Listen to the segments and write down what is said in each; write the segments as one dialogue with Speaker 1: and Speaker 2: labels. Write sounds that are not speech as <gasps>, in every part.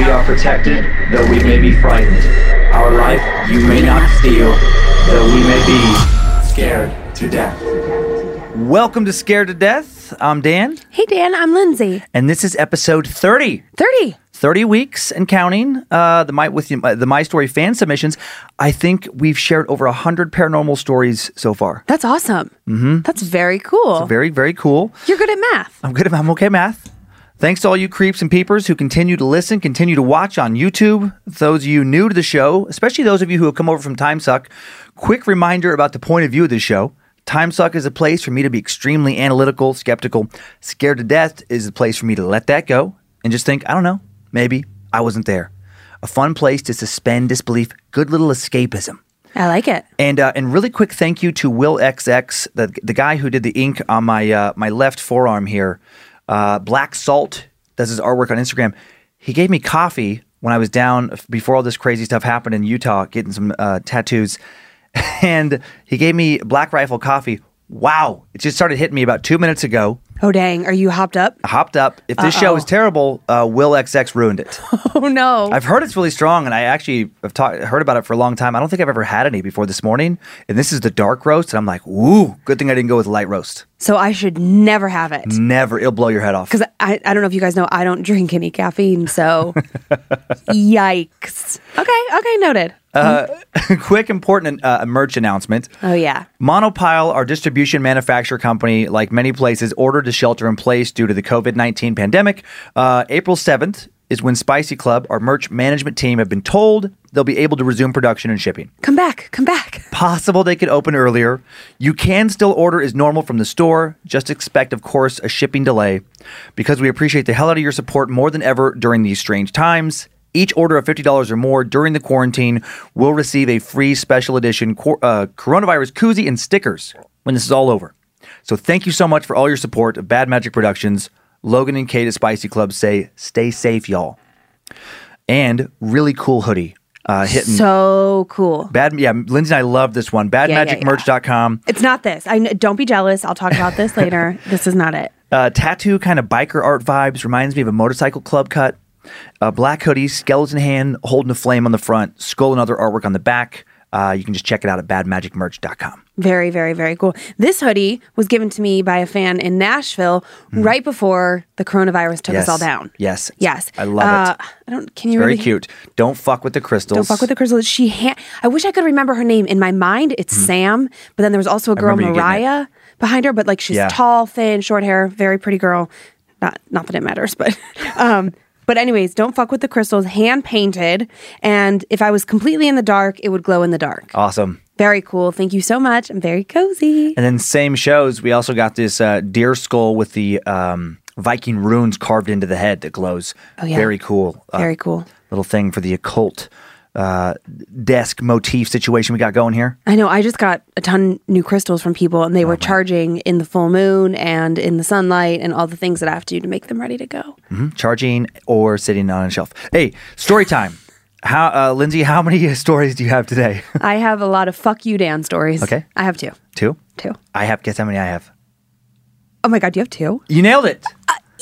Speaker 1: We are protected, though we may be frightened. Our life you may not steal, though we may be scared to death.
Speaker 2: Welcome to Scared to Death. I'm Dan,
Speaker 3: Hey, Dan, I'm Lindsay.
Speaker 2: and this is episode 30.
Speaker 3: 30.
Speaker 2: 30 weeks and counting. Uh, the my with you, uh, the My Story fan submissions. I think we've shared over 100 paranormal stories so far.
Speaker 3: That's awesome. Mm-hmm. That's very cool.
Speaker 2: Very, very cool.
Speaker 3: You're good at math.
Speaker 2: I'm good. at- I'm okay at math. Thanks to all you creeps and peepers who continue to listen, continue to watch on YouTube. Those of you new to the show, especially those of you who have come over from TimeSuck, quick reminder about the point of view of this show. TimeSuck is a place for me to be extremely analytical, skeptical. Scared to death is a place for me to let that go and just think, I don't know, maybe I wasn't there. A fun place to suspend disbelief, good little escapism.
Speaker 3: I like it.
Speaker 2: And uh, and really quick thank you to Will XX, the the guy who did the ink on my uh, my left forearm here. Uh, Black Salt does his artwork on Instagram. He gave me coffee when I was down before all this crazy stuff happened in Utah, getting some uh, tattoos, <laughs> and he gave me Black Rifle coffee. Wow! It just started hitting me about two minutes ago.
Speaker 3: Oh, dang. Are you hopped up?
Speaker 2: Hopped up. If this show
Speaker 3: Uh-oh.
Speaker 2: is terrible, uh, Will XX ruined it. <laughs>
Speaker 3: Oh, no.
Speaker 2: I've heard it's really strong, and I actually have talked heard about it for a long time. I don't think I've ever had any before this morning, and this is the dark roast, and I'm like, ooh, good thing I didn't go with light roast.
Speaker 3: so I should never have it.
Speaker 2: Never, it'll blow your head off.
Speaker 3: Because I, I don't know if you guys know, I don't drink any caffeine. So, <laughs> yikes. Okay. Okay. Noted. <laughs>
Speaker 2: Quick, important uh, merch announcement.
Speaker 3: Oh, yeah.
Speaker 2: Monopile, our distribution manufacturer company, like many places, ordered to shelter in place due to the COVID 19 pandemic. Uh, April 7th is when Spicy Club, our merch management team, have been told they'll be able to resume production and shipping.
Speaker 3: Come back. Come back. <laughs>
Speaker 2: possible they could open earlier. You can still order as normal from the store. Just expect, of course, a shipping delay because we appreciate the hell out of your support more than ever during these strange times. Each order of $50 or more during the quarantine will receive a free special edition cor- uh, coronavirus koozie and stickers when this is all over. So thank you so much for all your support of Bad Magic Productions. Logan and Kate at Spicy Club say, stay safe, y'all. And really cool hoodie. Uh, hitting
Speaker 3: So cool.
Speaker 2: Bad, yeah, Lindsay and I love this one.
Speaker 3: yeah, yeah.
Speaker 2: Badmagicmerch.com.
Speaker 3: It's not this. I don't be jealous. I'll talk about this later. <laughs> This is not it.
Speaker 2: Uh, tattoo kind of biker art vibes. Reminds me of a motorcycle club cut. A black hoodie, skeleton hand holding a flame on the front, skull and other artwork on the back. Uh, you can just check it out at badmagicmerch.com.
Speaker 3: Very, very, very cool. This hoodie was given to me by a fan in Nashville right before the coronavirus took us all down.
Speaker 2: Yes.
Speaker 3: Yes.
Speaker 2: I love
Speaker 3: Uh,
Speaker 2: it.
Speaker 3: I don't. Can you
Speaker 2: Very
Speaker 3: really?
Speaker 2: cute. Don't fuck with the crystals.
Speaker 3: Don't fuck with the crystals. She. Ha- I wish I could remember her name in my mind. It's Sam, but then there was also a girl
Speaker 2: remember you getting it.
Speaker 3: Mariah behind her. But like she's
Speaker 2: Yeah.
Speaker 3: tall, thin, short hair, very pretty girl. Not not that it matters, but <laughs> um. But anyways, don't fuck with the crystals. Hand painted, and if I was completely in the dark, it would glow in the dark.
Speaker 2: Awesome.
Speaker 3: Very cool. Thank you so much. I'm very cozy.
Speaker 2: And then same shows, we also got this uh, deer skull with the um, Viking runes carved into the head that glows.
Speaker 3: Oh, yeah.
Speaker 2: Very cool. Uh,
Speaker 3: Very cool.
Speaker 2: Little thing for the occult. Uh, desk motif situation we got going here?
Speaker 3: I know. I just got a ton new crystals from people, and they were charging in the full moon and in the sunlight and all the things that I have to do to make them ready to go.
Speaker 2: Charging or sitting on a shelf? Hey, story time. How, uh, Lindsay? How many <laughs> stories do you have today? <laughs>
Speaker 3: I have a lot of fuck you, Dan stories.
Speaker 2: Okay.
Speaker 3: I have two.
Speaker 2: Two.
Speaker 3: Two.
Speaker 2: I have. Guess how many I have?
Speaker 3: Oh my God, you have two?
Speaker 2: You nailed it.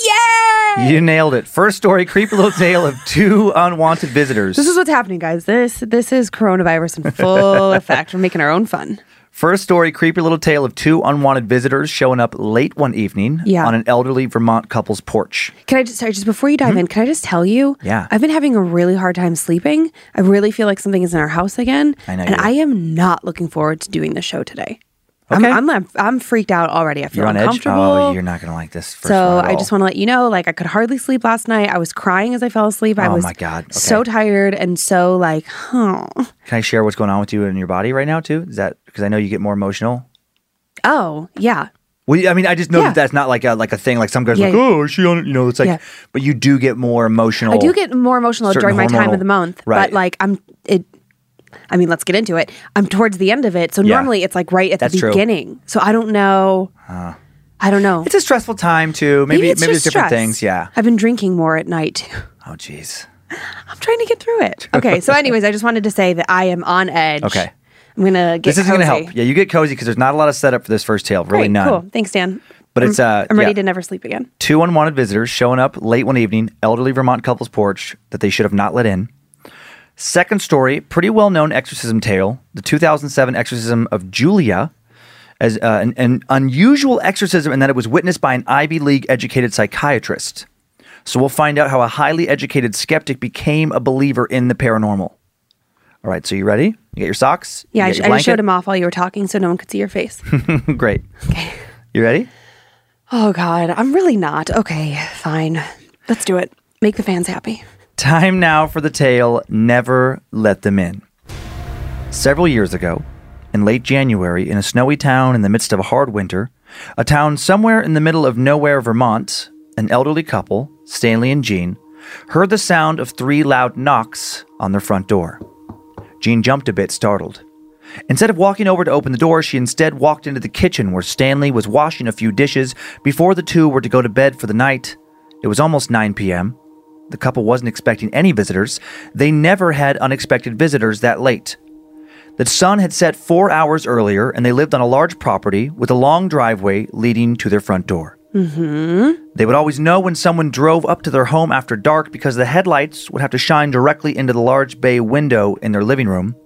Speaker 3: Yay!
Speaker 2: You nailed it. First story: creepy little tale of two unwanted visitors.
Speaker 3: This is what's happening, guys. This this is coronavirus in full <laughs> effect. We're making our own fun.
Speaker 2: First story: creepy little tale of two unwanted visitors showing up late one evening
Speaker 3: Yeah.
Speaker 2: on an elderly Vermont couple's porch.
Speaker 3: Can I just sorry, just before you dive mm-hmm. in, can I just tell you?
Speaker 2: Yeah.
Speaker 3: I've been having a really hard time sleeping. I really feel like something is in our house again.
Speaker 2: I know
Speaker 3: And. I am not looking forward to doing the show today.
Speaker 2: Okay.
Speaker 3: I'm, I'm I'm freaked out already. I feel
Speaker 2: You're on edge.
Speaker 3: uncomfortable.
Speaker 2: Oh, you're not gonna like this. First
Speaker 3: so I just want to let you know, like I could hardly sleep last night. I was crying as I fell asleep. I
Speaker 2: Oh
Speaker 3: was
Speaker 2: my God.
Speaker 3: so tired and so like, huh.
Speaker 2: Can I share what's going on with you in your body right now too? Is that because I know you get more emotional?
Speaker 3: Oh yeah,
Speaker 2: Well, I mean, I just know
Speaker 3: Yeah.
Speaker 2: that that's not like a like a thing. Like some guys are
Speaker 3: Yeah,
Speaker 2: like,
Speaker 3: yeah.
Speaker 2: oh, is she on? it?" You know, it's like,
Speaker 3: Yeah.
Speaker 2: but you do get more emotional.
Speaker 3: I do get more emotional
Speaker 2: certain
Speaker 3: during my time
Speaker 2: hormonal-
Speaker 3: of the month,
Speaker 2: Right.
Speaker 3: but like I'm it. I mean, let's get into it. I'm towards the end of it, so
Speaker 2: Yeah.
Speaker 3: normally it's like right at
Speaker 2: That's
Speaker 3: the
Speaker 2: true.
Speaker 3: beginning. So I don't know. I don't know.
Speaker 2: It's a stressful time too. Maybe maybe,
Speaker 3: it's
Speaker 2: there's
Speaker 3: just
Speaker 2: different
Speaker 3: stress.
Speaker 2: things. Yeah.
Speaker 3: I've been drinking more at night too.
Speaker 2: Oh, jeez.
Speaker 3: I'm trying to get through it. Okay, so anyways, I just wanted to say that I am on edge.
Speaker 2: Okay.
Speaker 3: I'm gonna get.
Speaker 2: This isn't going to help. Yeah, you get cozy because there's not a lot of setup for this first tale. Really
Speaker 3: Great,
Speaker 2: none.
Speaker 3: cool. Thanks, Dan.
Speaker 2: But
Speaker 3: I'm-
Speaker 2: it's, uh,
Speaker 3: I'm ready
Speaker 2: yeah.
Speaker 3: to never sleep again.
Speaker 2: Two unwanted visitors showing up late one evening, elderly Vermont couple's porch that they should have not let in. Second story, pretty well known exorcism tale, the 2007 exorcism of Julia, as uh, an, an unusual exorcism in that it was witnessed by an Ivy League educated psychiatrist. So we'll find out how a highly educated skeptic became a believer in the paranormal. All right, so you ready? You get your socks?
Speaker 3: Yeah, I, sh-
Speaker 2: got
Speaker 3: I showed him off while you were talking, so no one could see your face. <laughs>
Speaker 2: Great. Okay. You ready?
Speaker 3: oh God, I'm really not. Okay, fine. Let's do it. Make the fans happy.
Speaker 2: Time now for the tale Never Let Them In. Several years ago, in late January, in a snowy town in the midst of a hard winter, a town somewhere in the middle of nowhere, Vermont, an elderly couple, Stanley and Jean, heard the sound of three loud knocks on their front door. Jean jumped a bit, startled. Instead of walking over to open the door, she instead walked into the kitchen where Stanley was washing a few dishes before the two were to go to bed for the night. It was almost 9 p.m. The couple wasn't expecting any visitors. They never had unexpected visitors that late. The sun had set four hours earlier, and they lived on a large property with a long driveway leading to their front door. Mm-hmm. They would always know when someone drove up to their home after dark because the headlights would have to shine directly into the large bay window in their living room.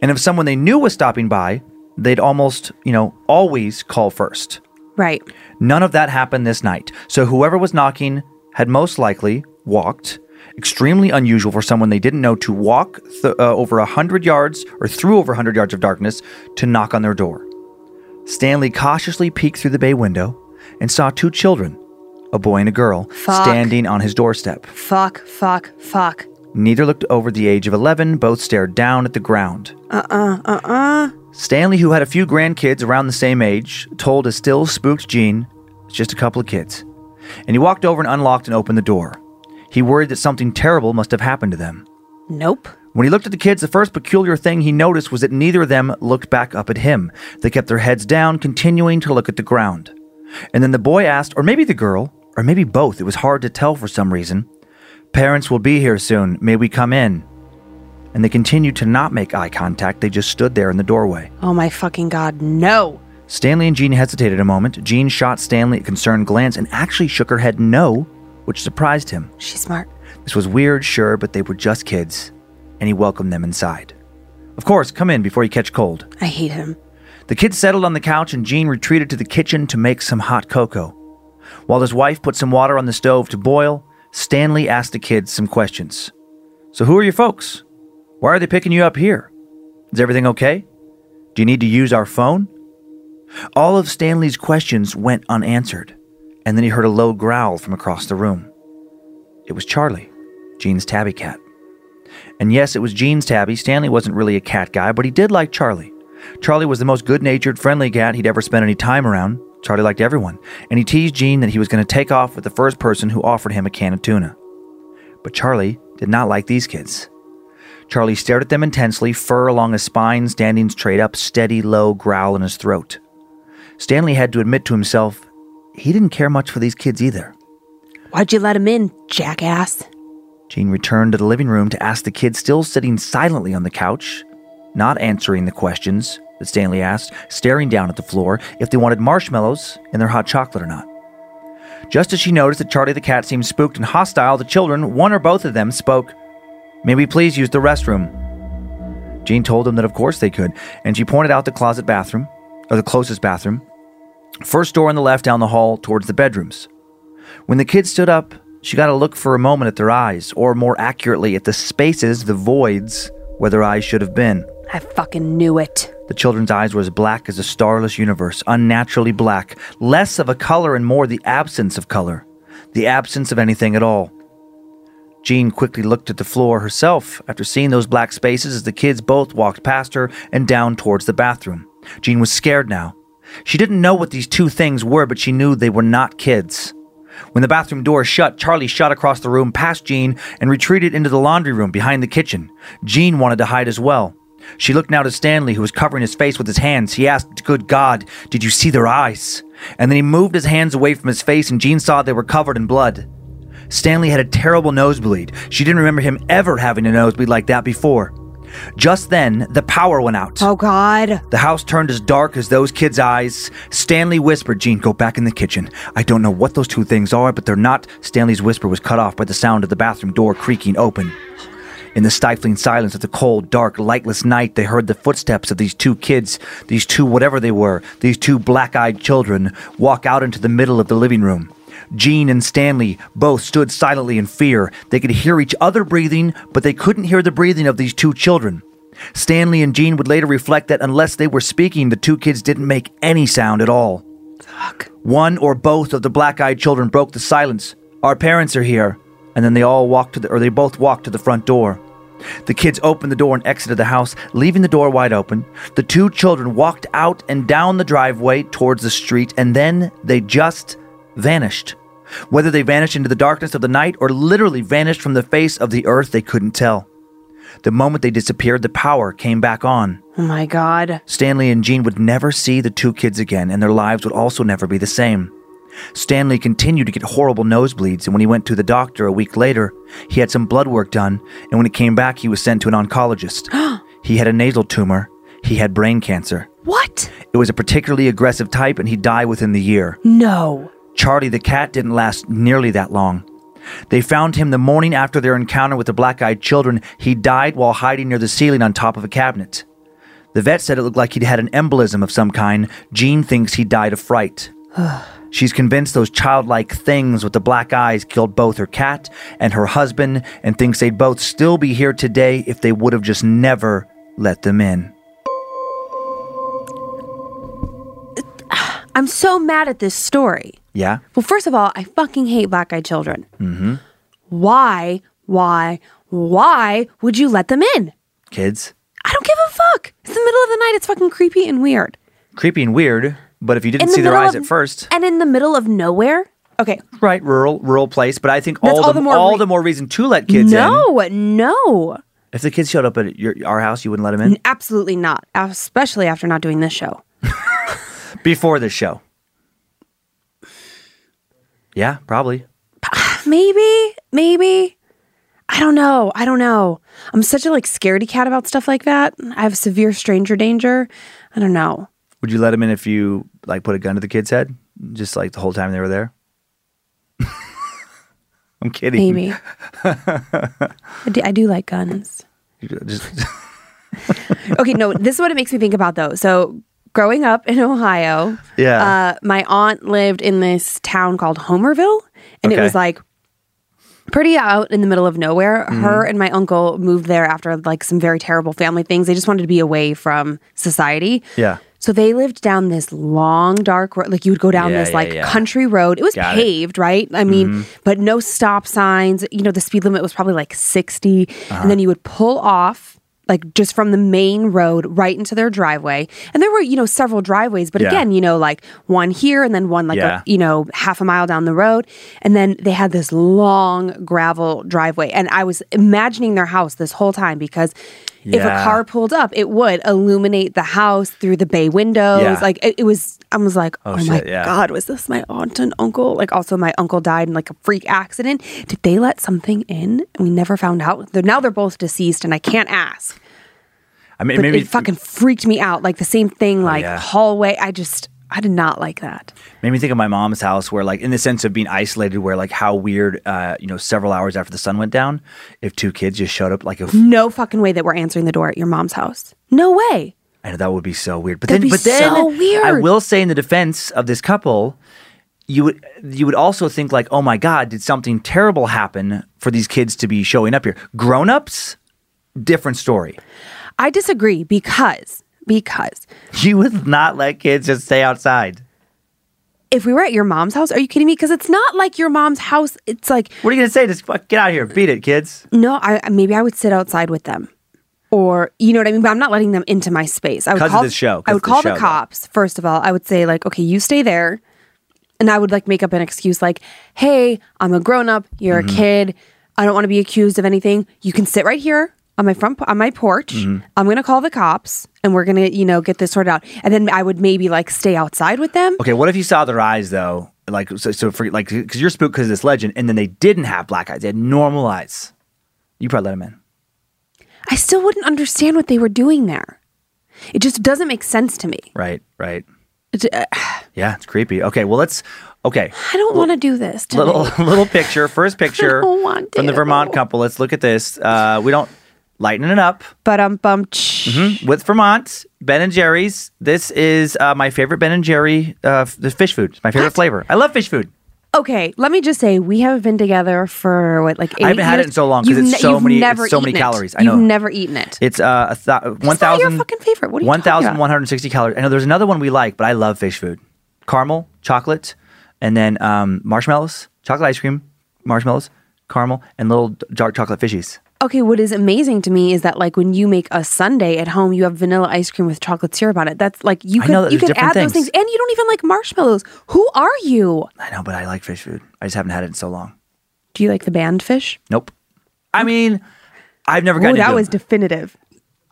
Speaker 2: And if someone they knew was stopping by, they'd almost, you know, always call first.
Speaker 3: Right.
Speaker 2: None of that happened this night. So whoever was knocking had most likely walked. Extremely unusual for someone they didn't know to walk th- uh, over a hundred yards or through over a hundred yards of darkness to knock on their door. Stanley cautiously peeked through the bay window and saw two children, a boy and a girl,
Speaker 3: Fuck.
Speaker 2: standing on his doorstep.
Speaker 3: Fuck. Fuck. Fuck.
Speaker 2: Neither looked over the age of 11, both stared down at the ground. Uh uh, uh uh. Stanley, who had a few grandkids around the same age, told a still spooked Jean, it's just a couple of kids. And he walked over and unlocked and opened the door. He worried that something terrible must have happened to them.
Speaker 3: Nope.
Speaker 2: When he looked at the kids, the first peculiar thing he noticed was that neither of them looked back up at him. They kept their heads down, continuing to look at the ground. And then the boy asked, or maybe the girl, or maybe both, it was hard to tell for some reason, Parents will be here soon. May we come in? And they continued to not make eye contact. They just stood there in the doorway.
Speaker 3: Oh my fucking God. No.
Speaker 2: Stanley and Jean hesitated a moment. Jean shot Stanley a concerned glance and actually shook her head no, which surprised him.
Speaker 3: She's smart.
Speaker 2: This was weird, sure, but they were just kids, and he welcomed them inside. Of course, come in before you catch cold.
Speaker 3: I hate him.
Speaker 2: The kids settled on the couch, and Jean retreated to the kitchen to make some hot cocoa. While his wife put some water on the stove to boil, Stanley asked the kids some questions. So, who are your folks? Why are they picking you up here? Is everything okay? Do you need to use our phone? All of Stanley's questions went unanswered, and then he heard a low growl from across the room. It was Charlie, Jean's tabby cat. And yes, it was Jean's tabby. Stanley wasn't really a cat guy, but he did like Charlie. Charlie was the most good natured, friendly cat he'd ever spent any time around. Charlie liked everyone, and he teased Jean that he was going to take off with the first person who offered him a can of tuna. But Charlie did not like these kids. Charlie stared at them intensely, fur along his spine standing straight up, steady, low growl in his throat. Stanley had to admit to himself he didn't care much for these kids either.
Speaker 3: Why'd you let him in, jackass?
Speaker 2: Jean returned to the living room to ask the kids still sitting silently on the couch, not answering the questions that Stanley asked, staring down at the floor if they wanted marshmallows in their hot chocolate or not. Just as she noticed that Charlie the cat seemed spooked and hostile, the children, one or both of them, spoke, May we please use the restroom? Jean told them that of course they could, and she pointed out the closet bathroom, or the closest bathroom, first door on the left down the hall towards the bedrooms. When the kids stood up, she got to look for a moment at their eyes, or more accurately, at the spaces, the voids, where their eyes should have been.
Speaker 3: I fucking knew it.
Speaker 2: The children's eyes were as black as a starless universe, unnaturally black, less of a color and more the absence of color, the absence of anything at all. Jean quickly looked at the floor herself after seeing those black spaces as the kids both walked past her and down towards the bathroom. Jean was scared now. She didn't know what these two things were, but she knew they were not kids. When the bathroom door shut, Charlie shot across the room past Jean and retreated into the laundry room behind the kitchen. Jean wanted to hide as well. She looked now to Stanley, who was covering his face with his hands. He asked, Good God, did you see their eyes? And then he moved his hands away from his face, and Jean saw they were covered in blood. Stanley had a terrible nosebleed. She didn't remember him ever having a nosebleed like that before. Just then, the power went out.
Speaker 3: Oh, God.
Speaker 2: The house turned as dark as those kids' eyes. Stanley whispered, Jean, go back in the kitchen. I don't know what those two things are, but they're not. Stanley's whisper was cut off by the sound of the bathroom door creaking open. In the stifling silence of the cold, dark, lightless night, they heard the footsteps of these two kids, these two whatever they were, these two black eyed children, walk out into the middle of the living room. Jean and Stanley both stood silently in fear. They could hear each other breathing, but they couldn't hear the breathing of these two children. Stanley and Jean would later reflect that unless they were speaking, the two kids didn't make any sound at all.
Speaker 3: Fuck.
Speaker 2: One or both of the black-eyed children broke the silence. Our parents are here. And then they all walked to the or they both walked to the front door. The kids opened the door and exited the house, leaving the door wide open. The two children walked out and down the driveway towards the street, and then they just vanished. Whether they vanished into the darkness of the night or literally vanished from the face of the earth, they couldn't tell. The moment they disappeared, the power came back on.
Speaker 3: Oh, my God.
Speaker 2: Stanley and Jean would never see the two kids again, and their lives would also never be the same. Stanley continued to get horrible nosebleeds, and when he went to the doctor a week later, he had some blood work done, and when he came back, he was sent to an oncologist. <gasps> he had a nasal tumor, he had brain cancer.
Speaker 3: What?
Speaker 2: It was a particularly aggressive type, and he died within the year.
Speaker 3: No.
Speaker 2: Charlie the cat didn't last nearly that long. They found him the morning after their encounter with the black eyed children. He died while hiding near the ceiling on top of a cabinet. The vet said it looked like he'd had an embolism of some kind. Jean thinks he died of fright. <sighs> She's convinced those childlike things with the black eyes killed both her cat and her husband and thinks they'd both still be here today if they would have just never let them in. <sighs>
Speaker 3: I'm so mad at this story.
Speaker 2: Yeah?
Speaker 3: Well, first of all, I fucking hate black eyed children. Mm-hmm. Why, why, why would you let them in?
Speaker 2: Kids?
Speaker 3: I don't give a fuck. It's the middle of the night. It's fucking creepy and weird.
Speaker 2: Creepy and weird, but if you didn't
Speaker 3: the
Speaker 2: see their eyes
Speaker 3: of-
Speaker 2: at first.
Speaker 3: And in the middle of nowhere? Okay.
Speaker 2: Right, rural, rural place, but I think all,
Speaker 3: all
Speaker 2: the,
Speaker 3: the more
Speaker 2: all
Speaker 3: re-
Speaker 2: the more reason to let kids in.
Speaker 3: no, no.
Speaker 2: If the kids showed up at your, our house, you wouldn't let them in
Speaker 3: Absolutely not. Especially after not doing this show. <laughs>
Speaker 2: before the show. Yeah, probably. <sighs>
Speaker 3: Maybe, maybe. I don't know. I don't know. I'm such a like scaredy cat about stuff like that. I have severe stranger danger. I don't know.
Speaker 2: Would you let them in if you like put a gun to the kid's head, just like the whole time they were there? <laughs> I'm kidding.
Speaker 3: Maybe. <laughs> I, do, I do like guns.
Speaker 2: Just, <laughs>
Speaker 3: Okay, no, this is what it makes me think about though. So, growing up in Ohio,
Speaker 2: Yeah.
Speaker 3: uh, my aunt lived in this town called Homerville, and it was like pretty out in the middle of nowhere.
Speaker 2: Mm-hmm.
Speaker 3: Her and my uncle moved there after like some very terrible family things. They just wanted to be away from society.
Speaker 2: yeah.
Speaker 3: So they lived down this long, dark road. Like you would go down
Speaker 2: Yeah,
Speaker 3: this
Speaker 2: yeah,
Speaker 3: like
Speaker 2: yeah.
Speaker 3: country road. It was
Speaker 2: Got it. Mm-hmm.
Speaker 3: paved, right? I mean, but no stop signs. You know, the speed limit was probably like 60.
Speaker 2: Uh-huh.
Speaker 3: And then you would pull off like just from the main road right into their driveway. And there were, you know, several driveways, but
Speaker 2: Yeah.
Speaker 3: again, you know, like one here and then one like,
Speaker 2: Yeah.
Speaker 3: a, you know, half a mile down the road. And then they had this long gravel driveway. And I was imagining their house this whole time because if a car pulled up, it would illuminate the house through the bay windows.
Speaker 2: Yeah.
Speaker 3: Like it, it was, I was like,
Speaker 2: Oh,
Speaker 3: oh, my
Speaker 2: yeah.
Speaker 3: God, was this my aunt and uncle? Like also my uncle died in like a freak accident. Did they let something in? And we never found out. They're, now they're both deceased and I can't ask.
Speaker 2: I mean,
Speaker 3: But
Speaker 2: maybe
Speaker 3: it fucking freaked me out. Like the same thing, oh, like
Speaker 2: Oh, yeah.
Speaker 3: hallway. I just, I did not like that.
Speaker 2: made me think of my mom's house, where like in the sense of being isolated, where like how weird, uh, you know, several hours after the sun went down, if two kids just showed up, like if
Speaker 3: No fucking way that we're answering the door at your mom's house. No way.
Speaker 2: I know that would be so weird. But
Speaker 3: That'd
Speaker 2: then, but then
Speaker 3: so weird.
Speaker 2: I will say in the defense of this couple, you would you would also think like, oh my god, did something terrible happen for these kids to be showing up here? Grown ups, different story.
Speaker 3: I disagree because, because
Speaker 2: she would not let kids just stay outside.
Speaker 3: if we were at your mom's house, are you kidding me? Because it's not like your mom's house. It's like,
Speaker 2: What are you gonna say? Just fuck, get out of here, beat it, kids.
Speaker 3: no, I maybe I would sit outside with them. Or you know what I mean, but I'm not letting them into my space. I would call
Speaker 2: this show,
Speaker 3: I would call
Speaker 2: show,
Speaker 3: the
Speaker 2: though.
Speaker 3: cops. First of all, I would say like, okay, you stay there, and I would like make up an excuse like, hey, I'm a grown up. You're
Speaker 2: Mm-hmm.
Speaker 3: a kid. I don't want to be accused of anything. You can sit right here on my front on my porch.
Speaker 2: Mm-hmm.
Speaker 3: I'm gonna call the cops, and we're gonna you know get this sorted out. And then I would maybe like stay outside with them.
Speaker 2: Okay, what if you saw their eyes though? Like so, so for like because you're spooked because of this legend, and then they didn't have black eyes; they had normal eyes. You probably let them in.
Speaker 3: I still wouldn't understand what they were doing there. It just doesn't make sense to me.
Speaker 2: Right, right.
Speaker 3: It- uh,
Speaker 2: Yeah, it's creepy. Okay, well let's. Okay,
Speaker 3: I don't want to do this. Today.
Speaker 2: little <laughs> little picture. First <laughs> picture
Speaker 3: don't want
Speaker 2: from the. Vermont couple. Let's look at this. Uh, we don't lighten it up
Speaker 3: But um, bum.
Speaker 2: with Vermont Ben and Jerry's. This is uh, my favorite Ben and Jerry. Uh, the Phish Food. It's my favorite flavor. I love Phish Food.
Speaker 3: Okay, let me just say we have been together for what, like eight
Speaker 2: I haven't had it in so long 'cause
Speaker 3: You've
Speaker 2: it's
Speaker 3: ne-
Speaker 2: so many- it's so many
Speaker 3: it.
Speaker 2: calories. I know.
Speaker 3: You've never eaten it.
Speaker 2: It's uh, a th- one
Speaker 3: your
Speaker 2: thousand
Speaker 3: fucking favorite. What
Speaker 2: one thousand one hundred sixty calories. I know there's another one we like, but I love fish food. Caramel, chocolate, and then um, marshmallows, chocolate ice cream, marshmallows, caramel, and little dark chocolate fishies.
Speaker 3: Okay, what is amazing to me is that like when you make a sundae at home, you have vanilla ice cream with chocolate syrup on it. That's like you
Speaker 2: I
Speaker 3: could
Speaker 2: know that
Speaker 3: you
Speaker 2: there's
Speaker 3: could
Speaker 2: different
Speaker 3: add those
Speaker 2: things.
Speaker 3: things, and you don't even like marshmallows. Who are you?
Speaker 2: I know, but I like Phish Food. I just haven't had it in so long.
Speaker 3: Do you like the band Phish?
Speaker 2: Nope. I mean, I've never
Speaker 3: Oh,
Speaker 2: gotten.
Speaker 3: that
Speaker 2: into
Speaker 3: was
Speaker 2: it.
Speaker 3: definitive.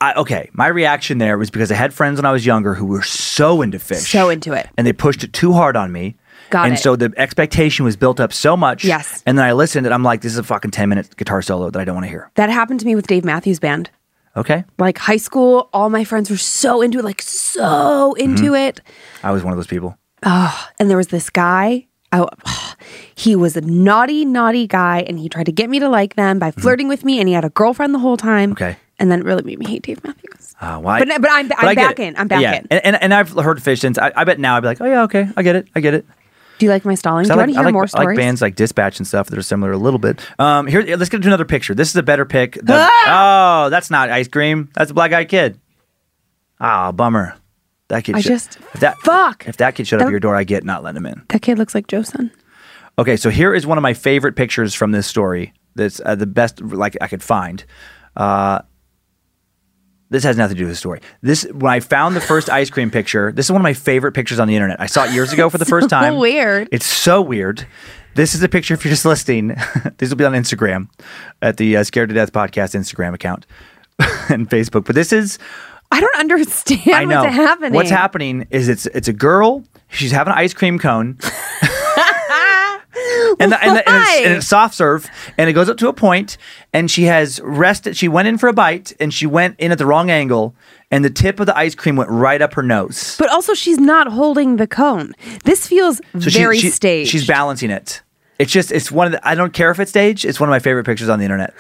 Speaker 2: I, okay, my reaction there was because I had friends when I was younger who were so into Phish,
Speaker 3: So into it.
Speaker 2: and they pushed it too hard on me.
Speaker 3: Got
Speaker 2: and
Speaker 3: it.
Speaker 2: so the expectation was built up so much.
Speaker 3: Yes.
Speaker 2: And then I listened, and I'm like, this is a fucking ten minute guitar solo that I don't want to hear.
Speaker 3: That happened to me with Dave Matthews Band.
Speaker 2: Okay.
Speaker 3: Like high school, all my friends were so into it, like so into
Speaker 2: Mm-hmm.
Speaker 3: it.
Speaker 2: I was one of those people.
Speaker 3: Oh, and there was this guy. I, he was a naughty, naughty guy, and he tried to get me to like them by flirting with me, and he had a girlfriend the whole time.
Speaker 2: Mm-hmm. Okay.
Speaker 3: and then it really made me hate Dave Matthews.
Speaker 2: Uh, why?
Speaker 3: But- but I'm- I'm back in. I'm back
Speaker 2: yeah.
Speaker 3: in.
Speaker 2: And, and and I've heard Phish since. I, I bet now I'd be like, oh yeah, okay, I get it, I get it.
Speaker 3: Do you like my stalling? Do
Speaker 2: I
Speaker 3: you
Speaker 2: like,
Speaker 3: want to
Speaker 2: I
Speaker 3: hear
Speaker 2: like,
Speaker 3: more
Speaker 2: I
Speaker 3: stories?
Speaker 2: like bands like Dispatch and stuff that are similar a little bit. Um, here, let's get to another picture. This is a better pick. The-
Speaker 3: Ah!
Speaker 2: Oh, that's not ice cream. That's a black eyed kid. Ah, bummer. That kid.
Speaker 3: I
Speaker 2: should-
Speaker 3: just-
Speaker 2: if that
Speaker 3: fuck.
Speaker 2: If that kid showed up
Speaker 3: That-
Speaker 2: at your door, I get not letting him in.
Speaker 3: That kid looks like Joe Son.
Speaker 2: Okay, so here is one of my favorite pictures from this story. That's uh, the best like I could find. Uh, this has nothing to do with the story. This when I found the first ice cream picture. This is one of my favorite pictures on the internet. I saw it years ago for the <laughs> first
Speaker 3: So
Speaker 2: time.
Speaker 3: weird.
Speaker 2: It's so weird. This is a picture. If you're just listening, <laughs> this will be on Instagram at the uh, Scared to Death podcast Instagram account <laughs> and Facebook. But this is
Speaker 3: I don't understand
Speaker 2: I know
Speaker 3: what's happening.
Speaker 2: What's happening is it's it's a girl. She's having an ice cream cone. <laughs> and, the, and, the, and, it's, and it's soft serve, and it goes up to a point, and she has rested. She went in for a bite, and she went in at the wrong angle, and the tip of the ice cream went right up her nose.
Speaker 3: But also, she's not holding the cone. This feels
Speaker 2: So
Speaker 3: very
Speaker 2: she,
Speaker 3: staged.
Speaker 2: She's balancing it. It's just it's one of the. I don't care if it's staged. It's one of my favorite pictures on the internet.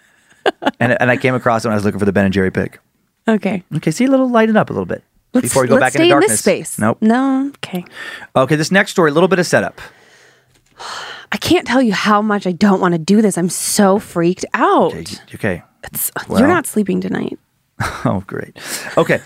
Speaker 2: <laughs> and and I came across it when I was looking for the Ben and Jerry pic.
Speaker 3: Okay.
Speaker 2: Okay, see a little lighten up a little bit
Speaker 3: Let's,
Speaker 2: before we go back into
Speaker 3: stay in this space.
Speaker 2: Nope.
Speaker 3: No. Okay.
Speaker 2: Okay, this next story, a little bit of setup.
Speaker 3: I can't tell you how much I don't want to do this. I'm so freaked out.
Speaker 2: Okay, okay.
Speaker 3: It's- uh,
Speaker 2: well.
Speaker 3: You're not sleeping tonight. <laughs>
Speaker 2: Oh, great. Okay.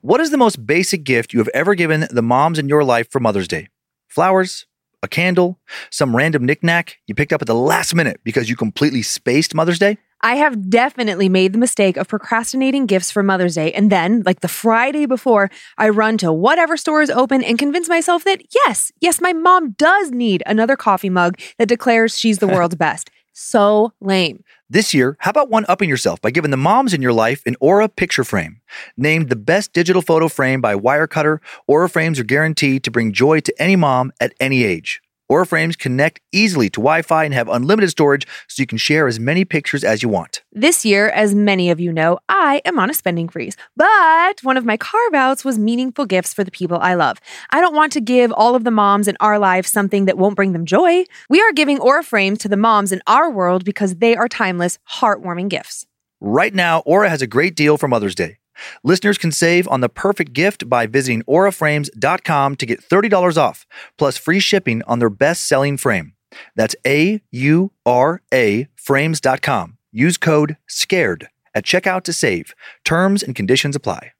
Speaker 2: what is the most basic gift you have ever given the moms in your life for Mother's Day? Flowers, a candle, some random knickknack you picked up at the last minute because you completely spaced Mother's Day?
Speaker 3: I have definitely made the mistake of procrastinating gifts for Mother's Day. And then, like the Friday before, I run to whatever store is open and convince myself that yes, yes, my mom does need another coffee mug that declares she's the <laughs> world's best. So lame.
Speaker 2: This year, how about one upping yourself by giving the moms in your life an Aura picture frame? Named the best digital photo frame by Wirecutter, Aura frames are guaranteed to bring joy to any mom at any age. Aura frames connect easily to Wi Fi and have unlimited storage so you can share as many pictures as you want.
Speaker 3: This year, as many of you know, I am on a spending freeze. But one of my carve outs was meaningful gifts for the people I love. I don't want to give all of the moms in our lives something that won't bring them joy. We are giving Aura frames to the moms in our world because they are timeless, heartwarming gifts.
Speaker 2: Right now, Aura has a great deal for Mother's Day. Listeners can save on the perfect gift by visiting auraframes.com to get $30 off, plus free shipping on their best selling frame. That's A U R A frames.com. Use code SCARED at checkout to save. Terms and conditions apply.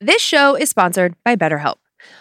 Speaker 3: This show is sponsored by BetterHelp.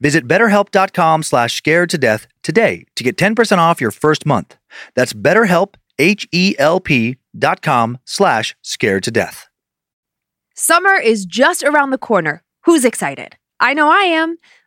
Speaker 2: Visit betterhelp.com slash scared to death today to get 10% off your first month. That's betterhelp, H-E-L-P dot com slash scared to death.
Speaker 3: Summer is just around the corner. Who's excited? I know I am.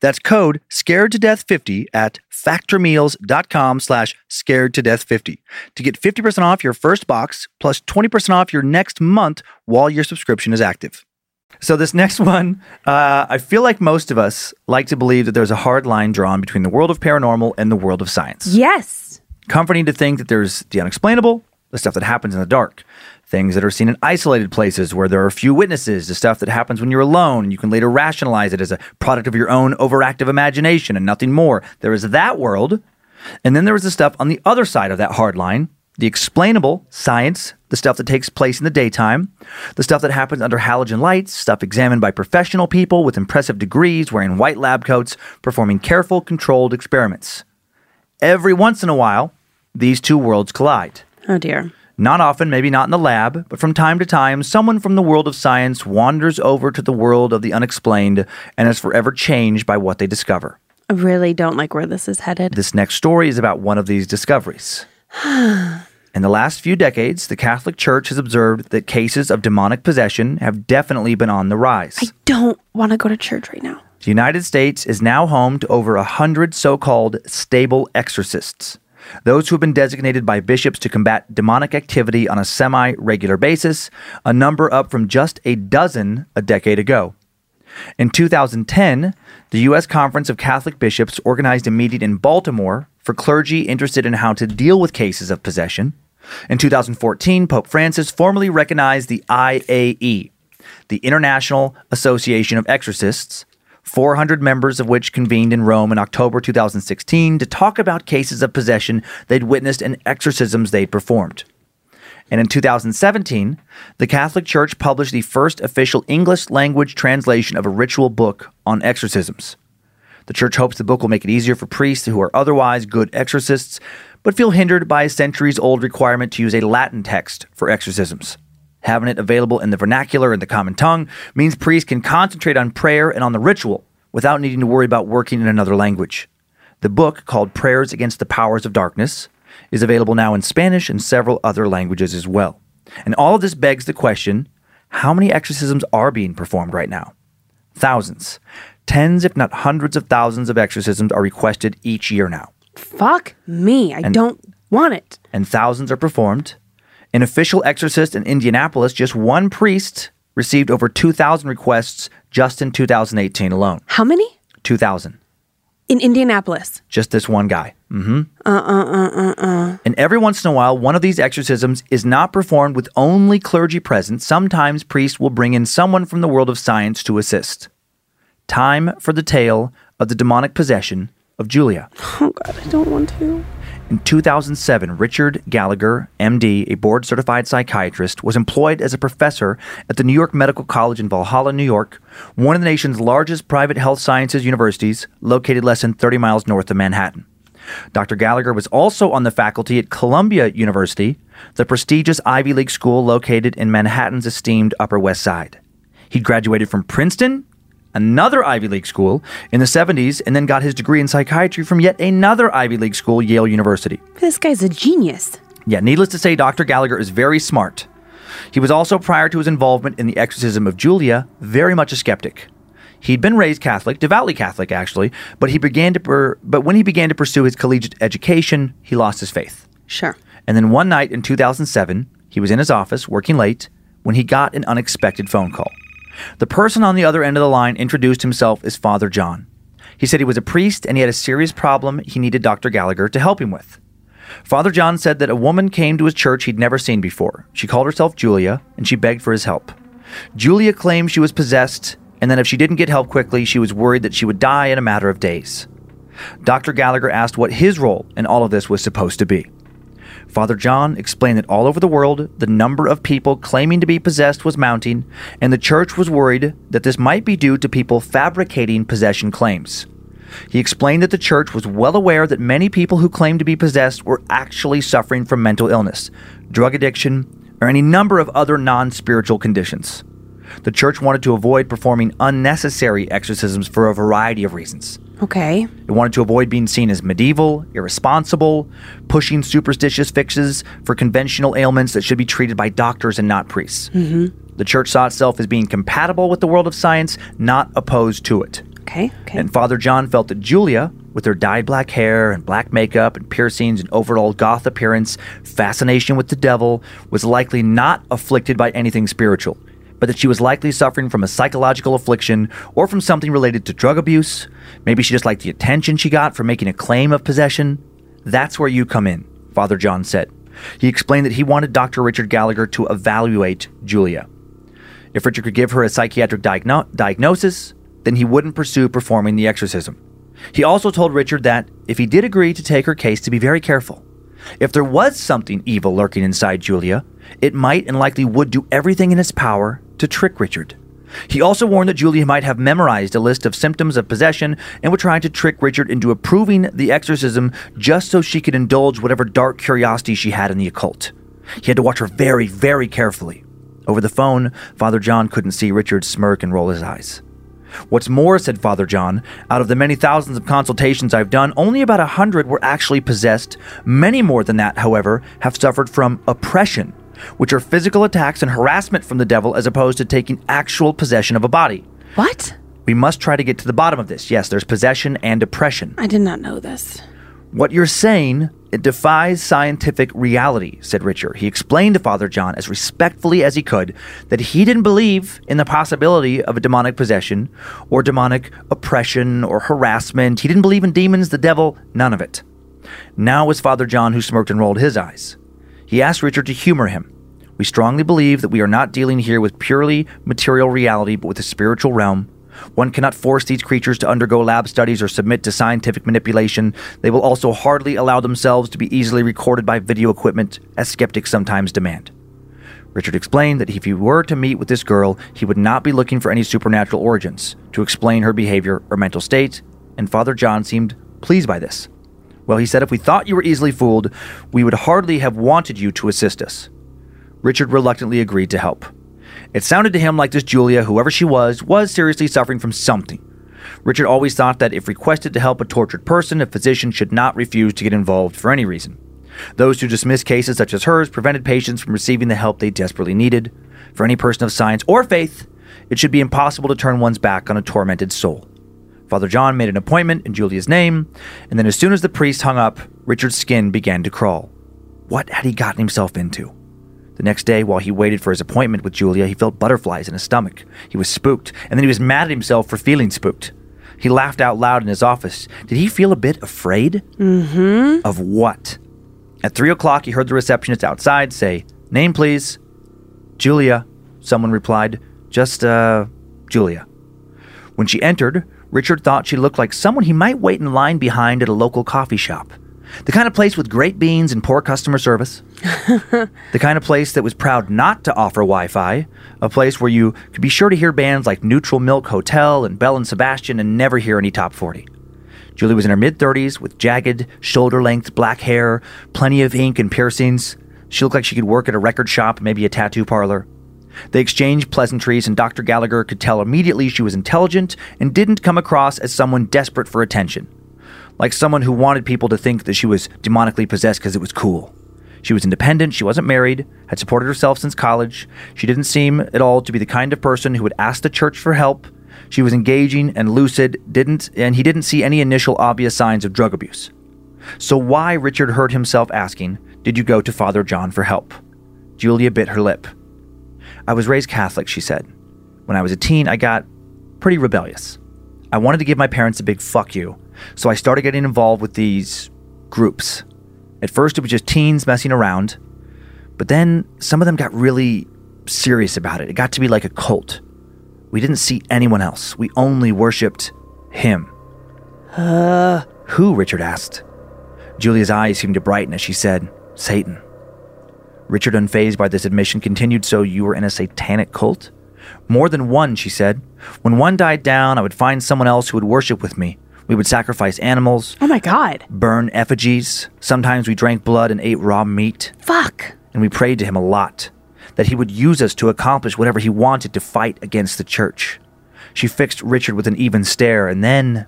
Speaker 2: That's code scared to death 50 at factormeals.com slash scared to death 50 to get 50% off your first box plus 20% off your next month while your subscription is active. So, this next <laughs> one, uh, I feel like most of us like to believe that there's a hard line drawn between the world of paranormal and the world of science.
Speaker 3: Yes.
Speaker 2: Comforting to think that there's the unexplainable, the stuff that happens in the dark, things that are seen in isolated places where there are few witnesses, the stuff that happens when you're alone, and you can later rationalize it as a product of your own overactive imagination and nothing more. There is that world. And then there is the stuff on the other side of that hard line the explainable science, the stuff that takes place in the daytime, the stuff that happens under halogen lights, stuff examined by professional people with impressive degrees wearing white lab coats, performing careful, controlled experiments. Every once in a while, these two worlds collide.
Speaker 3: Oh dear.
Speaker 2: Not often, maybe not in the lab, but from time to time, someone from the world of science wanders over to the world of the unexplained and is forever changed by what they discover.
Speaker 3: I really don't like where this is headed.
Speaker 2: This next story is about one of these discoveries. <sighs> In the last few decades, the Catholic Church has observed that cases of demonic possession have definitely been on the rise.
Speaker 3: I don't want to go to church right now.
Speaker 2: The United States is now home to over a hundred so called stable exorcists. Those who have been designated by bishops to combat demonic activity on a semi regular basis, a number up from just a dozen a decade ago. In 2010, The U.S. Conference of Catholic Bishops organized a meeting in Baltimore for clergy interested in how to deal with cases of possession. In 2014, Pope Francis formally recognized the IAE, the International Association of Exorcists, 400 members of which convened in Rome in October 2016 to talk about cases of possession they'd witnessed and exorcisms they'd performed. And in 2017, the Catholic Church published the first official English language translation of a ritual book on exorcisms. The church hopes the book will make it easier for priests who are otherwise good exorcists, but feel hindered by a centuries old requirement to use a Latin text for exorcisms. Having it available in the vernacular and the common tongue means priests can concentrate on prayer and on the ritual without needing to worry about working in another language. The book, called Prayers Against the Powers of Darkness, is available now in Spanish and several other languages as well. And all of this begs the question how many exorcisms are being performed right now? Thousands. Tens, if not hundreds of thousands of exorcisms are requested each year now.
Speaker 4: Fuck me. I
Speaker 2: And-
Speaker 4: don't want it.
Speaker 2: and thousands are performed. An official exorcist in Indianapolis, just one priest received over 2,000 requests just in 2018 alone.
Speaker 4: How many?
Speaker 2: 2,000.
Speaker 4: In Indianapolis.
Speaker 2: Just this one guy. Mm-hmm. Uh, uh, uh, uh, uh. And every once in a while, one of these exorcisms is not performed with only clergy present. Sometimes priests will bring in someone from the world of science to assist. Time for the tale of the demonic possession of Julia.
Speaker 4: Oh God, I don't want to.
Speaker 2: In 2007, Richard Gallagher, MD, a board certified psychiatrist, was employed as a professor at the New York Medical College in Valhalla, New York, one of the nation's largest private health sciences universities, located less than 30 miles north of Manhattan. Dr. Gallagher was also on the faculty at Columbia University, the prestigious Ivy League school located in Manhattan's esteemed Upper West Side. He graduated from Princeton, another Ivy League school, in the 70s, and then got his degree in psychiatry from yet another Ivy League school, Yale University.
Speaker 4: This guy's a genius.
Speaker 2: Yeah, needless to say, Dr. Gallagher is very smart. He was also, prior to his involvement in the exorcism of Julia, very much a skeptic. He'd been raised Catholic, devoutly Catholic actually, but he began to per- but when he began to pursue his collegiate education, he lost his faith.
Speaker 4: Sure.
Speaker 2: And then one night in 2007, he was in his office working late when he got an unexpected phone call. The person on the other end of the line introduced himself as Father John. He said he was a priest and he had a serious problem he needed Dr. Gallagher to help him with. Father John said that a woman came to his church he'd never seen before. She called herself Julia and she begged for his help. Julia claimed she was possessed and that if she didn't get help quickly, she was worried that she would die in a matter of days. Dr. Gallagher asked what his role in all of this was supposed to be. Father John explained that all over the world, the number of people claiming to be possessed was mounting, and the church was worried that this might be due to people fabricating possession claims. He explained that the church was well aware that many people who claimed to be possessed were actually suffering from mental illness, drug addiction, or any number of other non spiritual conditions. The church wanted to avoid performing unnecessary exorcisms for a variety of reasons.
Speaker 4: Okay.
Speaker 2: It wanted to avoid being seen as medieval, irresponsible, pushing superstitious fixes for conventional ailments that should be treated by doctors and not priests. Mm-hmm. The church saw itself as being compatible with the world of science, not opposed to it.
Speaker 4: Okay. Okay.
Speaker 2: And Father John felt that Julia, with her dyed black hair and black makeup and piercings and overall goth appearance, fascination with the devil, was likely not afflicted by anything spiritual, but that she was likely suffering from a psychological affliction or from something related to drug abuse. Maybe she just liked the attention she got for making a claim of possession. That's where you come in, Father John said. He explained that he wanted Dr. Richard Gallagher to evaluate Julia. If Richard could give her a psychiatric diagno- diagnosis, then he wouldn't pursue performing the exorcism. He also told Richard that if he did agree to take her case, to be very careful. If there was something evil lurking inside Julia, it might and likely would do everything in its power to trick Richard. He also warned that Julia might have memorized a list of symptoms of possession and would try to trick Richard into approving the exorcism just so she could indulge whatever dark curiosity she had in the occult. He had to watch her very, very carefully. Over the phone, Father John couldn't see Richard smirk and roll his eyes. What's more, said Father John, out of the many thousands of consultations I've done, only about a hundred were actually possessed. Many more than that, however, have suffered from oppression, which are physical attacks and harassment from the devil as opposed to taking actual possession of a body.
Speaker 4: what?
Speaker 2: We must try to get to the bottom of this. Yes, there's possession and oppression.
Speaker 4: I did not know this.
Speaker 2: What you're saying, it defies scientific reality, said Richard. He explained to Father John as respectfully as he could that he didn't believe in the possibility of a demonic possession or demonic oppression or harassment. He didn't believe in demons, the devil, none of it. Now it was Father John who smirked and rolled his eyes. He asked Richard to humor him. We strongly believe that we are not dealing here with purely material reality, but with the spiritual realm. One cannot force these creatures to undergo lab studies or submit to scientific manipulation. They will also hardly allow themselves to be easily recorded by video equipment, as skeptics sometimes demand. Richard explained that if he were to meet with this girl, he would not be looking for any supernatural origins to explain her behavior or mental state, and Father John seemed pleased by this. Well, he said if we thought you were easily fooled, we would hardly have wanted you to assist us. Richard reluctantly agreed to help. It sounded to him like this Julia, whoever she was, was seriously suffering from something. Richard always thought that if requested to help a tortured person, a physician should not refuse to get involved for any reason. Those who dismissed cases such as hers prevented patients from receiving the help they desperately needed. For any person of science or faith, it should be impossible to turn one's back on a tormented soul. Father John made an appointment in Julia's name, and then as soon as the priest hung up, Richard's skin began to crawl. What had he gotten himself into? The next day, while he waited for his appointment with Julia, he felt butterflies in his stomach. He was spooked, and then he was mad at himself for feeling spooked. He laughed out loud in his office. Did he feel a bit afraid?
Speaker 4: Mm-hmm.
Speaker 2: Of what? At three o'clock, he heard the receptionist outside say, Name, please. Julia, someone replied. Just, uh, Julia. When she entered, Richard thought she looked like someone he might wait in line behind at a local coffee shop. The kind of place with great beans and poor customer service. <laughs> the kind of place that was proud not to offer Wi Fi. A place where you could be sure to hear bands like Neutral Milk Hotel and Belle and Sebastian and never hear any top 40. Julie was in her mid 30s with jagged, shoulder length black hair, plenty of ink and piercings. She looked like she could work at a record shop, maybe a tattoo parlor. They exchanged pleasantries, and Dr. Gallagher could tell immediately she was intelligent and didn't come across as someone desperate for attention like someone who wanted people to think that she was demonically possessed because it was cool. She was independent, she wasn't married, had supported herself since college. She didn't seem at all to be the kind of person who would ask the church for help. She was engaging and lucid, didn't and he didn't see any initial obvious signs of drug abuse. So why Richard heard himself asking, "Did you go to Father John for help?" Julia bit her lip. I was raised Catholic, she said. When I was a teen, I got pretty rebellious. I wanted to give my parents a big fuck you, so I started getting involved with these groups. At first, it was just teens messing around, but then some of them got really serious about it. It got to be like a cult. We didn't see anyone else, we only worshipped him.
Speaker 4: Uh.
Speaker 2: Who? Richard asked. Julia's eyes seemed to brighten as she said, Satan. Richard, unfazed by this admission, continued, So you were in a satanic cult? More than one, she said. When one died down, I would find someone else who would worship with me. We would sacrifice animals,
Speaker 4: Oh my god.
Speaker 2: burn effigies. Sometimes we drank blood and ate raw meat.
Speaker 4: Fuck.
Speaker 2: And we prayed to him a lot that he would use us to accomplish whatever he wanted to fight against the church. She fixed Richard with an even stare, and then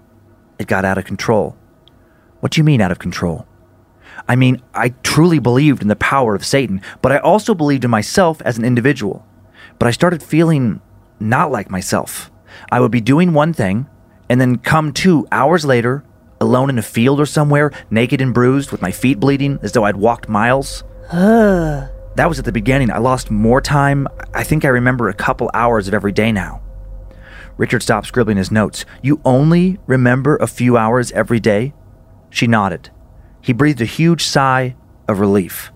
Speaker 2: it got out of control. What do you mean, out of control? I mean, I truly believed in the power of Satan, but I also believed in myself as an individual. But I started feeling not like myself. I would be doing one thing, and then come to hours later, alone in a field or somewhere, naked and bruised, with my feet bleeding as though I'd walked miles. That was at the beginning. I lost more time. I think I remember a couple hours of every day now. Richard stopped scribbling his notes. You only remember a few hours every day? She nodded. He breathed a huge sigh of relief.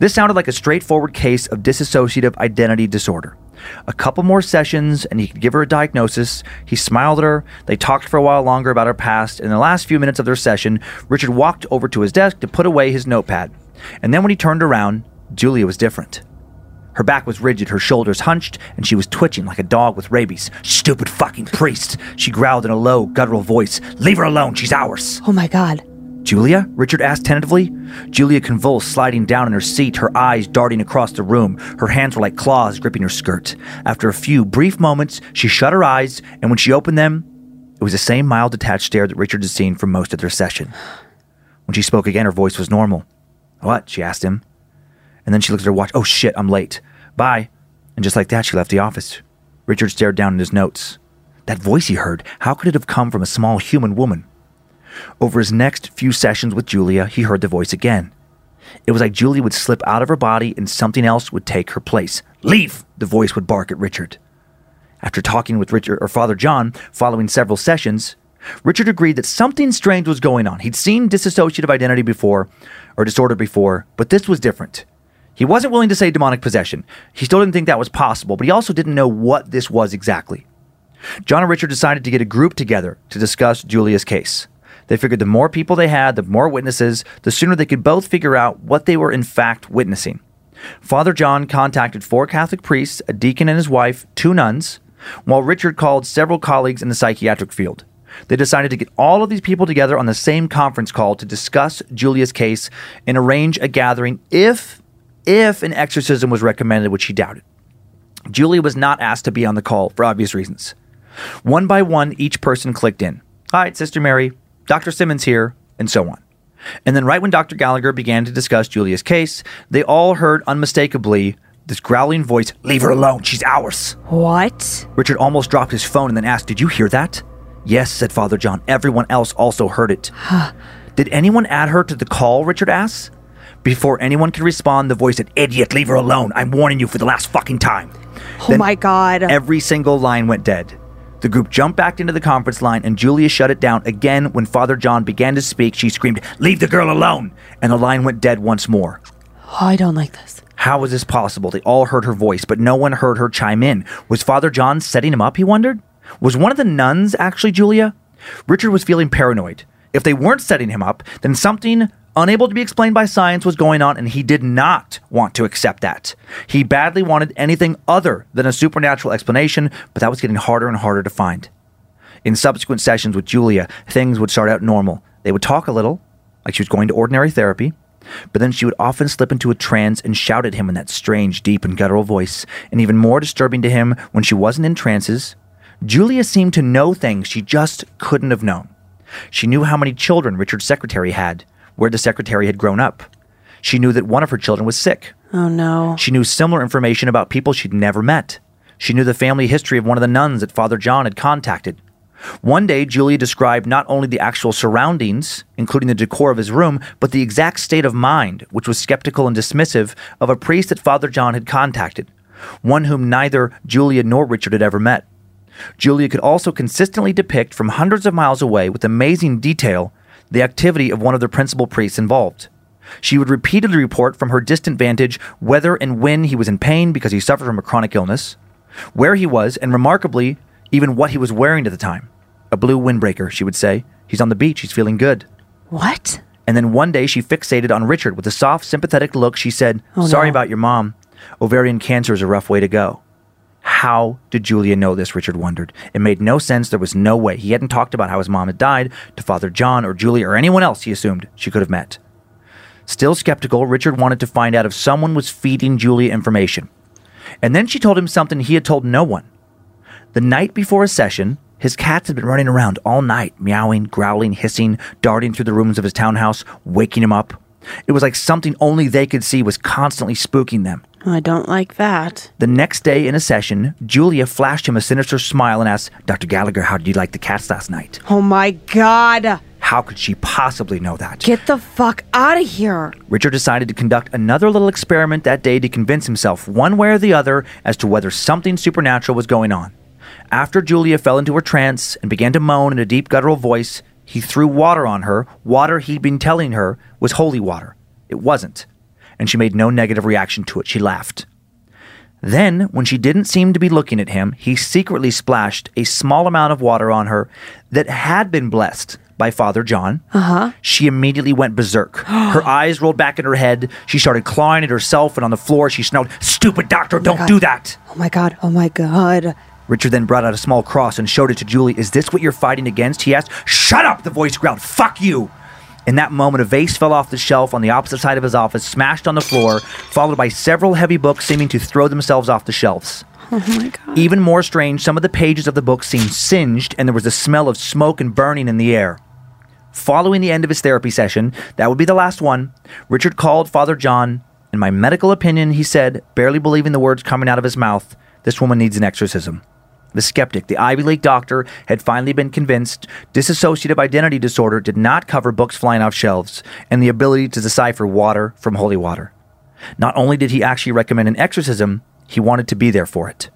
Speaker 2: This sounded like a straightforward case of dissociative identity disorder. A couple more sessions and he could give her a diagnosis. He smiled at her. They talked for a while longer about her past. In the last few minutes of their session, Richard walked over to his desk to put away his notepad. And then when he turned around, Julia was different. Her back was rigid, her shoulders hunched, and she was twitching like a dog with rabies. Stupid fucking priest! She growled in a low, guttural voice. Leave her alone, she's ours!
Speaker 4: Oh my god.
Speaker 2: Julia? Richard asked tentatively. Julia convulsed, sliding down in her seat, her eyes darting across the room. Her hands were like claws gripping her skirt. After a few brief moments, she shut her eyes, and when she opened them, it was the same mild, detached stare that Richard had seen for most of their session. When she spoke again, her voice was normal. What? she asked him. And then she looked at her watch. Oh shit, I'm late. Bye. And just like that, she left the office. Richard stared down at his notes. That voice he heard, how could it have come from a small human woman? Over his next few sessions with Julia, he heard the voice again. It was like Julia would slip out of her body and something else would take her place. Leave! The voice would bark at Richard. After talking with Richard or Father John following several sessions, Richard agreed that something strange was going on. He'd seen dissociative identity before, or disorder before, but this was different. He wasn't willing to say demonic possession. He still didn't think that was possible, but he also didn't know what this was exactly. John and Richard decided to get a group together to discuss Julia's case. They figured the more people they had, the more witnesses, the sooner they could both figure out what they were in fact witnessing. Father John contacted four Catholic priests, a deacon and his wife, two nuns, while Richard called several colleagues in the psychiatric field. They decided to get all of these people together on the same conference call to discuss Julia's case and arrange a gathering if if an exorcism was recommended, which he doubted. Julia was not asked to be on the call for obvious reasons. One by one, each person clicked in. Hi, it's Sister Mary, Dr. Simmons here, and so on. And then, right when Dr. Gallagher began to discuss Julia's case, they all heard unmistakably this growling voice Leave her alone, she's ours.
Speaker 4: What?
Speaker 2: Richard almost dropped his phone and then asked, Did you hear that? Yes, said Father John. Everyone else also heard it. Did anyone add her to the call? Richard asked. Before anyone could respond, the voice said, Idiot, leave her alone. I'm warning you for the last fucking time.
Speaker 4: Oh
Speaker 2: Then
Speaker 4: my god.
Speaker 2: Every single line went dead. The group jumped back into the conference line, and Julia shut it down again when Father John began to speak. She screamed, Leave the girl alone! And the line went dead once more.
Speaker 4: oh, I don't like this.
Speaker 2: How was this possible? They all heard her voice, but no one heard her chime in. Was Father John setting him up, he wondered? Was one of the nuns actually Julia? Richard was feeling paranoid. If they weren't setting him up, then something unable to be explained by science was going on, and he did not want to accept that. He badly wanted anything other than a supernatural explanation, but that was getting harder and harder to find. In subsequent sessions with Julia, things would start out normal. They would talk a little, like she was going to ordinary therapy, but then she would often slip into a trance and shout at him in that strange, deep, and guttural voice. And even more disturbing to him, when she wasn't in trances, Julia seemed to know things she just couldn't have known. She knew how many children Richard's secretary had, where the secretary had grown up. She knew that one of her children was sick.
Speaker 4: Oh no.
Speaker 2: She knew similar information about people she'd never met. She knew the family history of one of the nuns that Father John had contacted. One day, Julia described not only the actual surroundings, including the decor of his room, but the exact state of mind, which was skeptical and dismissive of a priest that Father John had contacted, one whom neither Julia nor Richard had ever met. Julia could also consistently depict from hundreds of miles away with amazing detail the activity of one of the principal priests involved. She would repeatedly report from her distant vantage whether and when he was in pain because he suffered from a chronic illness, where he was, and remarkably, even what he was wearing at the time. A blue windbreaker, she would say. He's on the beach, he's feeling good.
Speaker 4: What?
Speaker 2: And then one day she fixated on Richard with a soft, sympathetic look. She said,
Speaker 4: Oh,
Speaker 2: Sorry
Speaker 4: no.
Speaker 2: about your mom. Ovarian cancer is a rough way to go. How did Julia know this? Richard wondered. It made no sense. There was no way. He hadn't talked about how his mom had died to Father John or Julia or anyone else he assumed she could have met. Still skeptical, Richard wanted to find out if someone was feeding Julia information. And then she told him something he had told no one. The night before a session, his cats had been running around all night, meowing, growling, hissing, darting through the rooms of his townhouse, waking him up. It was like something only they could see was constantly spooking them.
Speaker 4: I don't like that.
Speaker 2: The next day in a session, Julia flashed him a sinister smile and asked, Dr. Gallagher, how did you like the cats last night?
Speaker 4: Oh my god.
Speaker 2: How could she possibly know that?
Speaker 4: Get the fuck out of here.
Speaker 2: Richard decided to conduct another little experiment that day to convince himself, one way or the other, as to whether something supernatural was going on. After Julia fell into her trance and began to moan in a deep guttural voice, he threw water on her, water he'd been telling her was holy water. It wasn't. And she made no negative reaction to it. She laughed. Then, when she didn't seem to be looking at him, he secretly splashed a small amount of water on her that had been blessed by Father John. Uh-huh. She immediately went berserk. <gasps> her eyes rolled back in her head. She started clawing at herself, and on the floor she snarled, Stupid doctor, don't
Speaker 4: God.
Speaker 2: do that!
Speaker 4: Oh my god. Oh my god.
Speaker 2: Richard then brought out a small cross and showed it to Julie. Is this what you're fighting against? He asked. Shut up, the voice growled. Fuck you! In that moment, a vase fell off the shelf on the opposite side of his office, smashed on the floor, followed by several heavy books seeming to throw themselves off the shelves.
Speaker 4: Oh my god.
Speaker 2: Even more strange, some of the pages of the book seemed singed, and there was a smell of smoke and burning in the air. Following the end of his therapy session, that would be the last one, Richard called Father John. In my medical opinion, he said, barely believing the words coming out of his mouth, this woman needs an exorcism. The skeptic, the Ivy League doctor, had finally been convinced dissociative identity disorder did not cover books flying off shelves and the ability to decipher water from holy water. Not only did he actually recommend an exorcism, he wanted to be there for it.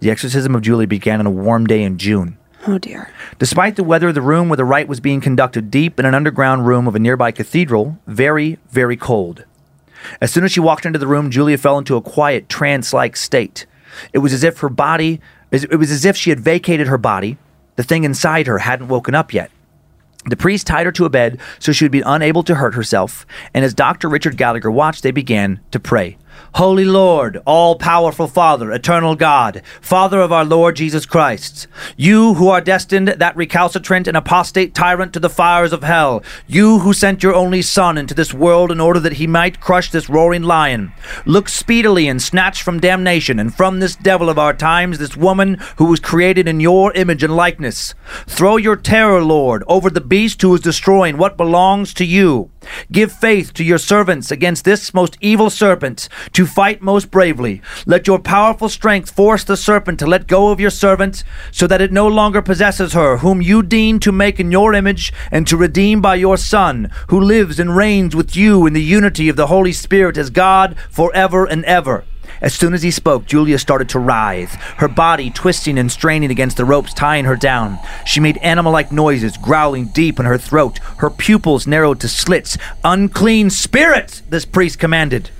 Speaker 2: The exorcism of Julie began on a warm day in June.
Speaker 4: Oh dear.
Speaker 2: Despite the weather, the room where the rite was being conducted deep in an underground room of a nearby cathedral, very, very cold. As soon as she walked into the room, Julia fell into a quiet, trance like state. It was as if her body, it was as if she had vacated her body. The thing inside her hadn't woken up yet. The priest tied her to a bed so she would be unable to hurt herself, and as Dr. Richard Gallagher watched, they began to pray. Holy Lord, all powerful Father, eternal God, Father of our Lord Jesus Christ, you who are destined that recalcitrant and apostate tyrant to the fires of hell, you who sent your only Son into this world in order that he might crush this roaring lion, look speedily and snatch from damnation and from this devil of our times this woman who was created in your image and likeness. Throw your terror, Lord, over the beast who is destroying what belongs to you. Give faith to your servants against this most evil serpent to fight most bravely. Let your powerful strength force the serpent to let go of your servant, so that it no longer possesses her, whom you deign to make in your image and to redeem by your Son, who lives and reigns with you in the unity of the Holy Spirit as God forever and ever. As soon as he spoke, Julia started to writhe, her body twisting and straining against the ropes tying her down. She made animal like noises, growling deep in her throat. Her pupils narrowed to slits. Unclean spirit, this priest commanded.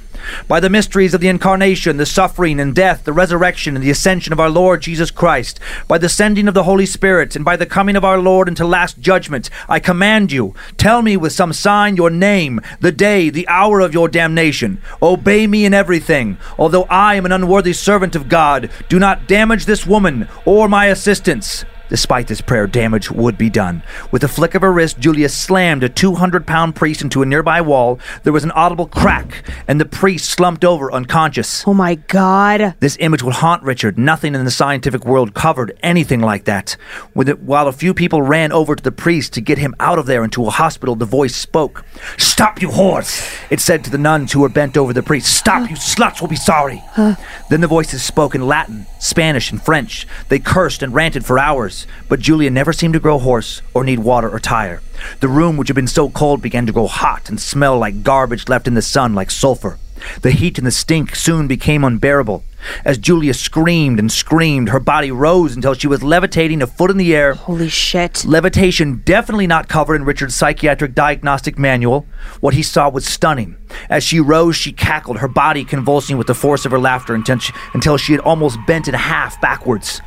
Speaker 2: By the mysteries of the incarnation, the suffering and death, the resurrection and the ascension of our Lord Jesus Christ, by the sending of the Holy Spirit, and by the coming of our Lord into last judgment, I command you, tell me with some sign your name, the day, the hour of your damnation. Obey me in everything. Although I am an unworthy servant of God, do not damage this woman or my assistants. Despite this prayer, damage would be done. With a flick of her wrist, Julia slammed a 200 pound priest into a nearby wall. There was an audible crack, and the priest slumped over unconscious.
Speaker 4: Oh my god.
Speaker 2: This image will haunt Richard. Nothing in the scientific world covered anything like that. It, while a few people ran over to the priest to get him out of there into a hospital, the voice spoke. Stop, you whores! It said to the nuns who were bent over the priest. Stop, you sluts will be sorry. Then the voices spoke in Latin, Spanish, and French. They cursed and ranted for hours, but Julia never seemed to grow hoarse or need water or tire. The room, which had been so cold, began to grow hot and smell like garbage left in the sun, like sulfur. The heat and the stink soon became unbearable. As Julia screamed and screamed, her body rose until she was levitating a foot in the air.
Speaker 4: Holy shit.
Speaker 2: Levitation definitely not covered in Richard's psychiatric diagnostic manual. What he saw was stunning. As she rose, she cackled, her body convulsing with the force of her laughter until she, until she had almost bent in half backwards.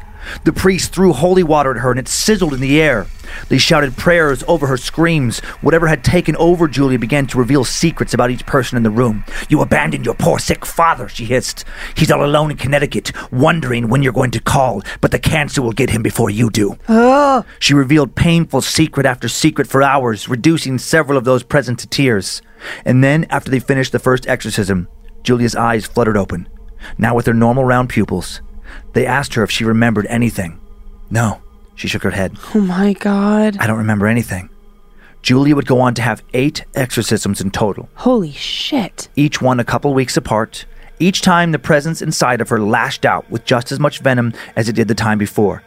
Speaker 2: The priest threw holy water at her and it sizzled in the air. They shouted prayers over her screams. Whatever had taken over Julia began to reveal secrets about each person in the room. You abandoned your poor sick father, she hissed. He's all alone in Connecticut, wondering when you're going to call, but the cancer will get him before you do. She revealed painful secret after secret for hours, reducing several of those present to tears. And then, after they finished the first exorcism, Julia's eyes fluttered open, now with their normal round pupils. They asked her if she remembered anything. No, she shook her head.
Speaker 4: Oh my god.
Speaker 2: I don't remember anything. Julia would go on to have eight exorcisms in total,
Speaker 4: Holy shit.
Speaker 2: each one a couple weeks apart. Each time, the presence inside of her lashed out with just as much venom as it did the time before.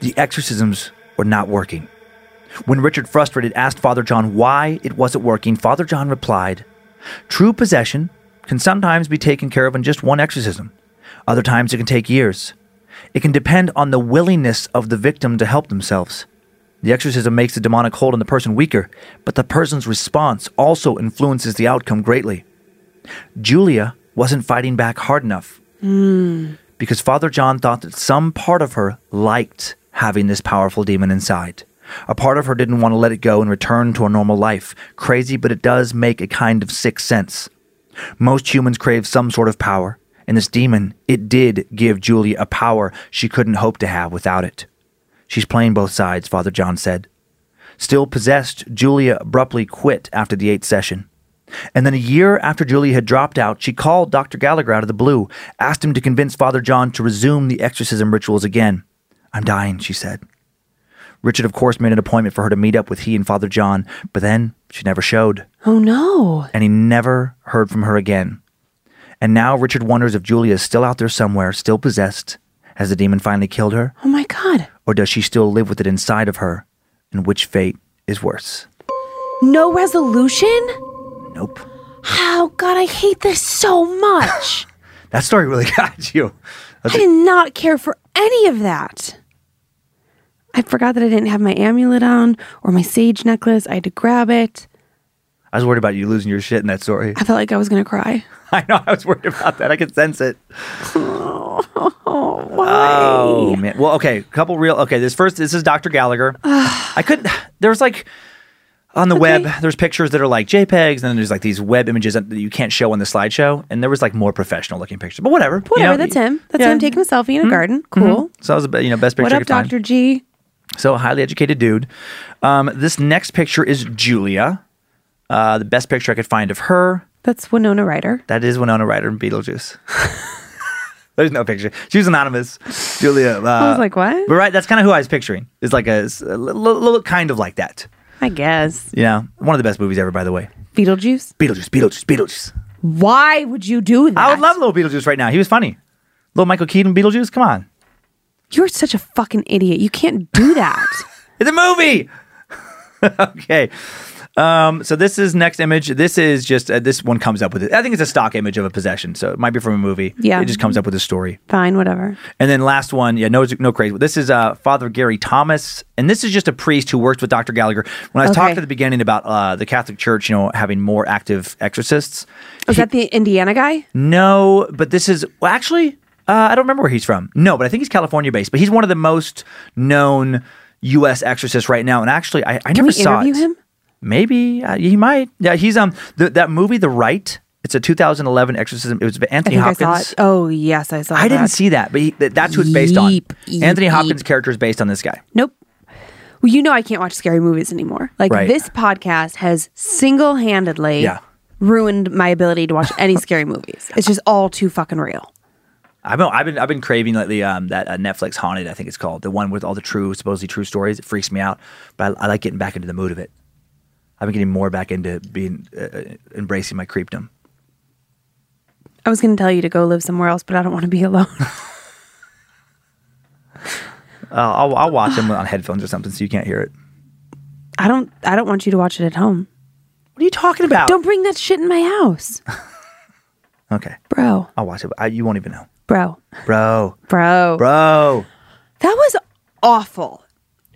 Speaker 2: The exorcisms were not working. When Richard, frustrated, asked Father John why it wasn't working, Father John replied, True possession can sometimes be taken care of in just one exorcism. Other times it can take years. It can depend on the willingness of the victim to help themselves. The exorcism makes the demonic hold on the person weaker, but the person's response also influences the outcome greatly. Julia wasn't fighting back hard enough hmm. because Father John thought that some part of her liked having this powerful demon inside. A part of her didn't want to let it go and return to a normal life. Crazy, but it does make a kind of sixth sense. Most humans crave some sort of power, and this demon, it did give Julia a power she couldn't hope to have without it. She's playing both sides, Father John said. Still possessed, Julia abruptly quit after the eighth session. And then a year after Julia had dropped out, she called Dr. Gallagher out of the blue, asked him to convince Father John to resume the exorcism rituals again. I'm dying, she said. Richard, of course, made an appointment for her to meet up with he and Father John, but then she never showed,
Speaker 4: Oh no.
Speaker 2: and he never heard from her again. And now Richard wonders if Julia is still out there somewhere, still possessed, Has the demon finally killed her?
Speaker 3: Oh my God.
Speaker 2: Or does she still live with it inside of her? And which fate is worse?
Speaker 3: No resolution?
Speaker 2: Nope.
Speaker 3: Oh God, I hate this so much. <laughs>
Speaker 2: That story really <laughs> got you.
Speaker 3: I did not care for any of that. I forgot that I didn't have my amulet on or my sage necklace. I had to grab it.
Speaker 2: I was worried about you losing your shit in that story.
Speaker 3: I felt like I was to cry. <laughs>
Speaker 2: I know. I was worried about that. I could sense it.
Speaker 3: Oh, <laughs> why?
Speaker 2: Oh man. Well, okay. A couple real. Okay. This first. This is Dr. Gallagher. <sighs> I couldn't. There's like on the web. There's pictures that are like JPEGs, and then there's like these web images that you can't show on the slideshow. And there was like more professional looking pictures. But whatever. you
Speaker 3: Whatever,
Speaker 2: know,
Speaker 3: that's him. That's
Speaker 2: yeah. Mm-hmm.
Speaker 3: him taking a selfie in a garden. Cool.
Speaker 2: So that was the you know best picture
Speaker 3: What up,
Speaker 2: find.
Speaker 3: Dr. G?
Speaker 2: So highly educated dude. Um, this next picture is Julia. Uh, the best picture I could find of her.
Speaker 3: That's Winona Ryder.
Speaker 2: That is Winona Ryder in Beetlejuice. <laughs> There's no picture. She was anonymous. Julia. Uh,
Speaker 3: I was like, what?
Speaker 2: But right, that's kind of who I was picturing. It's like a, a little, little kind of like that.
Speaker 3: I guess.
Speaker 2: Yeah, one of the best movies ever, by the way.
Speaker 3: Beetlejuice?
Speaker 2: Beetlejuice, Beetlejuice, Beetlejuice.
Speaker 3: Why would you do that?
Speaker 2: I would love little Beetlejuice right now. He was funny. Little Michael Keaton Beetlejuice. Come on,
Speaker 3: You're such a fucking idiot. You can't do that. <laughs>
Speaker 2: it's a movie. <laughs> okay. Um, so this is next image. This is just uh, this one comes up with it. I think it's a stock image of a possession, so it might be from a movie.
Speaker 3: Yeah.
Speaker 2: it just comes up with a story.
Speaker 3: Fine, whatever.
Speaker 2: And then last one, yeah, no, no crazy. This is uh, Father Gary Thomas, and this is just a priest who worked with Dr. Gallagher. When I was
Speaker 3: Okay.
Speaker 2: talking at the beginning about uh, the Catholic Church, you know, having more active exorcists.
Speaker 3: Was that the Indiana guy?
Speaker 2: No, but this is well, actually, uh, I don't remember where he's from. No, but I think he's California based. But he's one of the most known U.S. exorcists right now. And actually, I, I
Speaker 3: Can
Speaker 2: never
Speaker 3: we
Speaker 2: saw
Speaker 3: interview
Speaker 2: it.
Speaker 3: him?
Speaker 2: Maybe uh, he might. Yeah, he's um the, that movie, The Rite. It's a 2011 exorcism. It was Anthony Hopkins.
Speaker 3: Oh, yes, I saw
Speaker 2: I
Speaker 3: that.
Speaker 2: didn't see that, but he, th- that's who it's based on.
Speaker 3: Yeep, yeep,
Speaker 2: Anthony Hopkins'
Speaker 3: yeep.
Speaker 2: character is based on this guy.
Speaker 3: Nope. Well, you know I can't watch scary movies anymore. Like
Speaker 2: Right.
Speaker 3: this podcast has single-handedly
Speaker 2: Yeah.
Speaker 3: ruined my ability to watch any scary movies. It's just all too fucking real.
Speaker 2: I've been, I've been, I've been craving lately um, that uh, Netflix Haunted, I think it's called, the one with all the true, supposedly true stories. It freaks me out, but I, I like getting back into the mood of it. I've been getting more back into being uh, uh, embracing my creepdom.
Speaker 3: I was going to tell you to go live somewhere else, but I don't want to be alone. <laughs> <laughs>
Speaker 2: Uh, I'll, I'll watch them on headphones or something so you can't hear it.
Speaker 3: I don't. I don't want you to watch it at home.
Speaker 2: What are you talking about?
Speaker 3: Don't bring that shit in my house, <laughs>
Speaker 2: Okay,
Speaker 3: bro.
Speaker 2: I'll watch it. I, you won't even know,
Speaker 3: Bro.
Speaker 2: bro,
Speaker 3: Bro.
Speaker 2: bro.
Speaker 3: That was awful.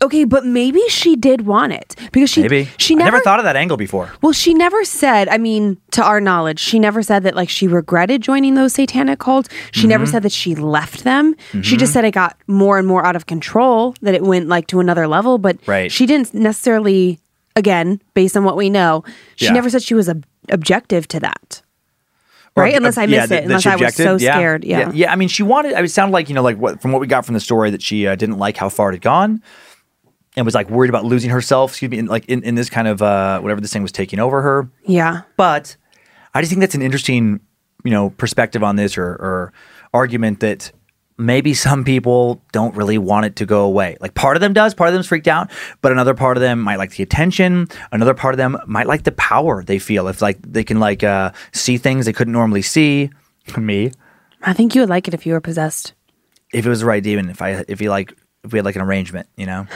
Speaker 3: Okay, but maybe she did want it because she
Speaker 2: Maybe
Speaker 3: she never,
Speaker 2: never thought of that angle before.
Speaker 3: Well, she never said, I mean, to our knowledge, she never said that like she regretted joining those satanic cults. She never
Speaker 2: Mm-hmm.
Speaker 3: said that she left them. She just said it got more and more out of control, that it went like to another level, but
Speaker 2: Right.
Speaker 3: she didn't necessarily again, based on what we know, she
Speaker 2: Yeah.
Speaker 3: never said she was ob- objective to that. Right? Unless I
Speaker 2: yeah,
Speaker 3: missed
Speaker 2: that-
Speaker 3: it. Unless I was so
Speaker 2: Yeah.
Speaker 3: scared. Yeah.
Speaker 2: yeah, yeah. I mean, she wanted. I mean, it sounded like you know, like what from what we got from the story that she uh, didn't like how far it had gone, and was like worried about losing herself. Excuse me, in, like in, in this kind of uh, whatever this thing was taking over her.
Speaker 3: Yeah.
Speaker 2: But I just think that's an interesting, you know, perspective on this or, or argument that maybe some people don't really want it to go away. Like part of them does, part of them's freaked out, but another part of them might like the attention. Another part of them might like the power they feel if like they can like uh, see things they couldn't normally see. <laughs> Me,
Speaker 3: I think you would like it if you were possessed.
Speaker 2: if it was the right demon, if I if you like if we had like an arrangement, you know,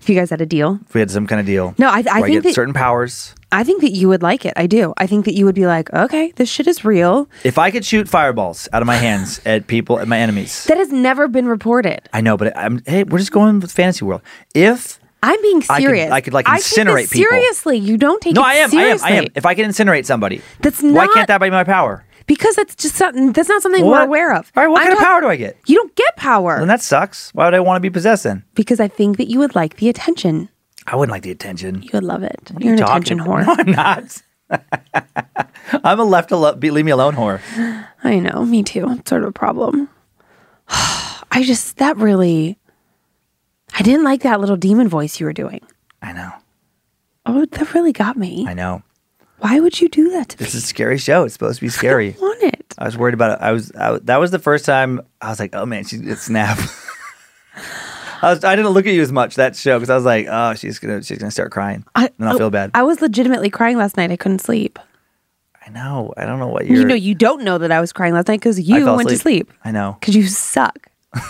Speaker 3: If you guys had a deal.
Speaker 2: if we had some kind of deal.
Speaker 3: No, I- I think
Speaker 2: get
Speaker 3: that-
Speaker 2: certain powers.
Speaker 3: I think that you would like it. I do. I think that you would be like, okay, this shit is real.
Speaker 2: If I could shoot fireballs out of my hands <laughs> at people at my enemies.
Speaker 3: That has never been reported.
Speaker 2: I know, but I'm hey, we're just going with fantasy world. If
Speaker 3: I'm being
Speaker 2: I could-
Speaker 3: serious.
Speaker 2: I could, like, incinerate people.
Speaker 3: Seriously, you don't take
Speaker 2: no, I am, I am. I am. If I can incinerate somebody,
Speaker 3: That's not, why
Speaker 2: can't that be my power?
Speaker 3: Because that's just something. That's not something we're aware of.
Speaker 2: All right, what
Speaker 3: I'm
Speaker 2: kind of power do I get?
Speaker 3: You don't get power
Speaker 2: Then that sucks. Why would I want to be possessed then?
Speaker 3: because I think that you would like the attention.
Speaker 2: I wouldn't like the attention.
Speaker 3: You would love it.
Speaker 2: What
Speaker 3: You're
Speaker 2: you
Speaker 3: an attention whore.
Speaker 2: No, <laughs> I'm not. <laughs> I'm a left alone, be, leave me alone whore. <sighs>
Speaker 3: I know. Me too. It's sort of a problem. <sighs> I just that really. I didn't like that little demon voice you were doing.
Speaker 2: I know.
Speaker 3: Oh, that really got me.
Speaker 2: I know.
Speaker 3: Why would you do that to
Speaker 2: This
Speaker 3: me?
Speaker 2: is a scary show. It's supposed to be scary.
Speaker 3: I want it.
Speaker 2: I was worried about it. I was, I, that was the first time I was like, oh man, she's gonna snap. <laughs> I was, I didn't look at you as much that show because I was like, oh, she's gonna, she's gonna start crying,
Speaker 3: I,
Speaker 2: and I'll oh, feel bad.
Speaker 3: I was legitimately crying last night. I couldn't sleep.
Speaker 2: I know. I don't know what you're.
Speaker 3: You know, you don't know that I was crying last night because you went to sleep
Speaker 2: I know.
Speaker 3: because you suck. <laughs>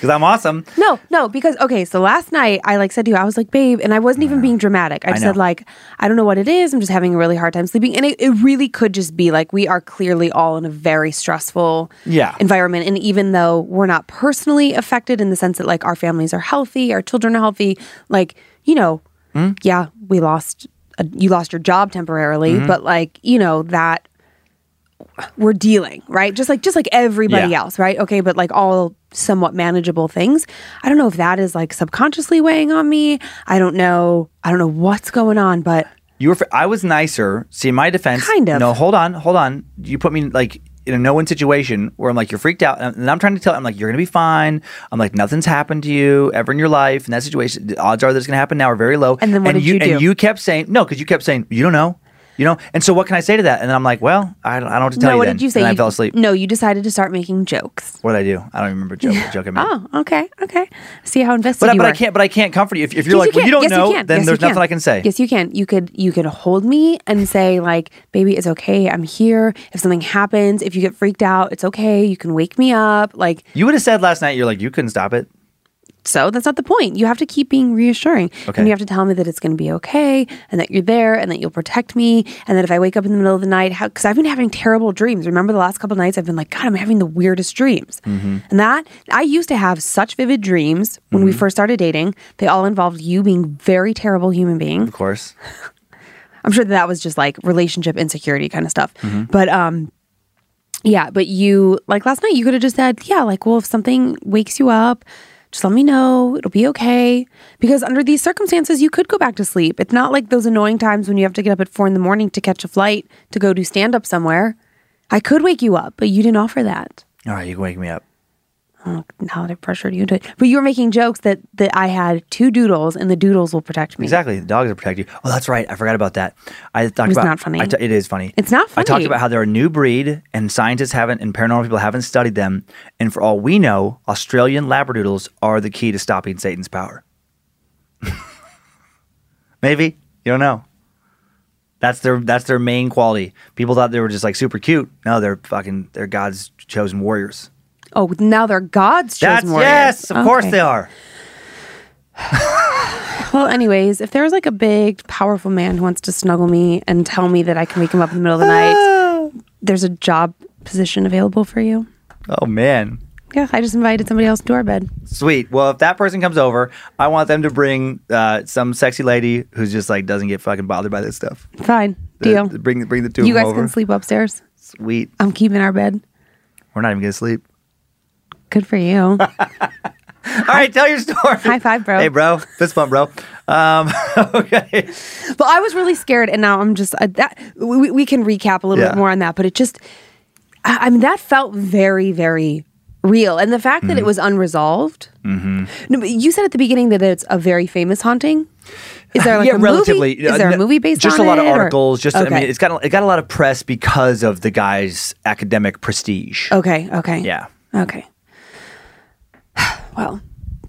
Speaker 2: Because I'm awesome.
Speaker 3: No, no, because okay, so last night I like said to you, I was like, babe, and I wasn't even being dramatic. I
Speaker 2: I
Speaker 3: said like, I don't know what it is. I'm just having a really hard time sleeping, and it, it really could just be like we are clearly all in a very stressful
Speaker 2: Yeah.
Speaker 3: environment, and even though we're not personally affected in the sense that like our families are healthy, our children are healthy, like you know,
Speaker 2: Hmm?
Speaker 3: yeah, we lost, a, you lost your job temporarily,
Speaker 2: Mm-hmm.
Speaker 3: but like you know that we're dealing right just like just like everybody
Speaker 2: Yeah.
Speaker 3: else right okay but like all somewhat manageable things i don't know if that is like subconsciously weighing on me i don't know i don't know what's going on but
Speaker 2: You were. I was nicer. See, in my defense,
Speaker 3: Kind of.
Speaker 2: No, hold on, hold on. You put me like in a no-win situation where I'm like, you're freaked out, and I'm trying to tell. I'm like, you're gonna be fine. I'm like, nothing's happened to you ever in your life. In that situation, the odds are that it's gonna happen now are very low.
Speaker 3: And then what did you do?
Speaker 2: And you kept saying no because you kept saying you don't know, you know. And so what can I say to that? And then I'm like, well, I don't, I don't know what to tell
Speaker 3: no
Speaker 2: you.
Speaker 3: what
Speaker 2: then.
Speaker 3: did you say
Speaker 2: And I fell asleep.
Speaker 3: no you decided to start making jokes
Speaker 2: What did I do? I don't remember joke, joke I made.
Speaker 3: oh okay okay see how invested
Speaker 2: But, I-
Speaker 3: you
Speaker 2: but I can't. But I can't comfort you if, if you're
Speaker 3: Yes,
Speaker 2: like, well, you don't
Speaker 3: Yes,
Speaker 2: know.
Speaker 3: can.
Speaker 2: Then
Speaker 3: Yes,
Speaker 2: there's nothing. I can say.
Speaker 3: Yes, you can. You could you could hold me and say like, "Baby, it's okay. I'm here. If something happens, if you get freaked out, it's okay. You can wake me up." Like,
Speaker 2: You would have said last night. You're like, you couldn't stop it.
Speaker 3: So that's not the point. You have to keep being reassuring.
Speaker 2: Okay.
Speaker 3: And you have to tell me that it's going to be okay and that you're there and that you'll protect me and that if I wake up in the middle of the night, because I've been having terrible dreams. Remember the last couple nights I've been like, God, I'm having the weirdest dreams.
Speaker 2: Mm-hmm.
Speaker 3: And that, I used to have such vivid dreams when we first started dating. They all involved you being very terrible human being.
Speaker 2: Of course. <laughs>
Speaker 3: I'm sure that, that was just like relationship insecurity kind of stuff.
Speaker 2: Mm-hmm.
Speaker 3: But um yeah, but you like last night you could have just said, "Yeah, like well if something wakes you up, just let me know. It'll be okay." Because under these circumstances, you could go back to sleep. It's not like those annoying times when you have to get up at 4 in the morning to catch a flight to go do stand up somewhere. I could wake you up, but you didn't offer that.
Speaker 2: All right, you can wake me up.
Speaker 3: Oh, now that I pressured you into it. But you were making jokes that that I had two doodles and the doodles will protect me.
Speaker 2: Exactly. The dogs will protect you. Oh, that's right. I forgot about that. I talked
Speaker 3: was
Speaker 2: about
Speaker 3: not funny.
Speaker 2: I t- it is funny.
Speaker 3: It's not funny.
Speaker 2: I talked about how they're a new breed and scientists haven't and paranormal people haven't studied them. And for all we know, Australian Labradoodles are the key to stopping Satan's power. <laughs> Maybe. You don't know. That's their that's their main quality. People thought they were just like super cute. No, they're fucking they're God's chosen warriors.
Speaker 3: Oh, now they're God's
Speaker 2: That's
Speaker 3: warriors.
Speaker 2: yes, of course they are. <sighs>
Speaker 3: Well, anyways, if there's like a big, powerful man who wants to snuggle me and tell me that I can wake him up in the middle of the night, <gasps> there's a job position available for you.
Speaker 2: Oh man.
Speaker 3: Yeah, I just invited somebody else to our bed.
Speaker 2: Sweet. Well, if that person comes over, I want them to bring uh, some sexy lady who's just like doesn't get fucking bothered by this stuff.
Speaker 3: Fine,
Speaker 2: Uh,
Speaker 3: deal.
Speaker 2: bring bring the two
Speaker 3: You
Speaker 2: of them You
Speaker 3: guys
Speaker 2: over.
Speaker 3: can sleep upstairs.
Speaker 2: Sweet.
Speaker 3: I'm keeping our bed.
Speaker 2: We're not even gonna sleep.
Speaker 3: Good for you. <laughs>
Speaker 2: All right, tell your story.
Speaker 3: High five, bro.
Speaker 2: Hey, bro. Fist bump, bro. Um, <laughs> okay.
Speaker 3: but I was really scared, and now I'm just uh, that. We, we can recap a little
Speaker 2: Yeah.
Speaker 3: bit more on that, but it just, I, I mean, that felt very, very real, and the fact
Speaker 2: Mm-hmm.
Speaker 3: that it was unresolved. No, but you said at the beginning that it's a very famous haunting. Is there like
Speaker 2: yeah,
Speaker 3: a
Speaker 2: relatively.
Speaker 3: movie? Is there a movie based
Speaker 2: Just
Speaker 3: on
Speaker 2: a lot of
Speaker 3: it, or-
Speaker 2: articles. Just I
Speaker 3: Okay.
Speaker 2: mean, it's got it got a lot of press because of the guy's academic prestige.
Speaker 3: Okay. Okay.
Speaker 2: Yeah.
Speaker 3: Okay. <sighs> Well,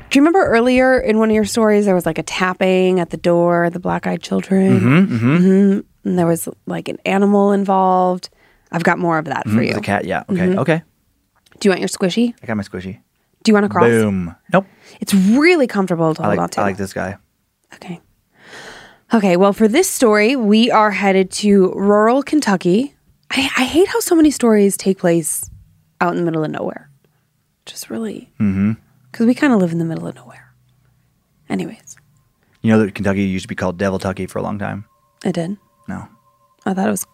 Speaker 3: do you remember earlier in one of your stories there was like a tapping at the door, the black-eyed children, mm-hmm, mm-hmm. and there was like an animal involved. I've got more of that for you.
Speaker 2: The cat. Yeah. Okay.
Speaker 3: Mm-hmm.
Speaker 2: Okay.
Speaker 3: Do you want your squishy?
Speaker 2: I got my squishy.
Speaker 3: Do you want to cross?
Speaker 2: Boom. Nope.
Speaker 3: It's really comfortable to
Speaker 2: I
Speaker 3: hold
Speaker 2: like
Speaker 3: on to.
Speaker 2: I like this guy.
Speaker 3: Okay. Okay, well, for this story, we are headed to rural Kentucky. I, I hate how so many stories take place out in the middle of nowhere. Just really. Mm-hmm. Because we kind of live in the middle of nowhere. Anyways,
Speaker 2: You know that Kentucky used to be called Devil Tucky for a long time.
Speaker 3: I did.
Speaker 2: No.
Speaker 3: I thought it was.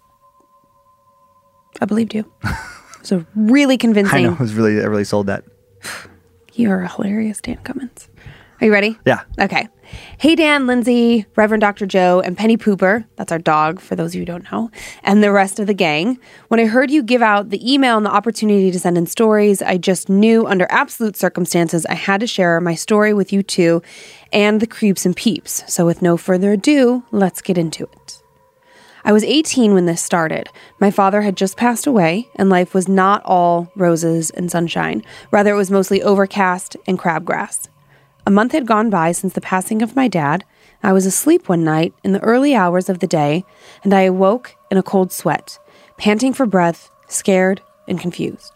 Speaker 3: I believed you. so really convincing. <laughs>
Speaker 2: I know. It was really I really sold that. <sighs>
Speaker 3: You are a hilarious, Dan Cummins. Are you ready?
Speaker 2: Yeah.
Speaker 3: Okay. Hey, Dan, Lindsay, Reverend Dr. Joe, and Penny Pooper. That's our dog, for those of you who don't know, and the rest of the gang. When I heard you give out the email and the opportunity to send in stories, I just knew under absolute circumstances I had to share my story with you two and the creeps and peeps. So, with no further ado, let's get into it. I was 18 when this started. My father had just passed away, and life was not all roses and sunshine. Rather, it was mostly overcast and crabgrass. A month had gone by since the passing of my dad. I was asleep one night in the early hours of the day, and I awoke in a cold sweat, panting for breath, scared and confused.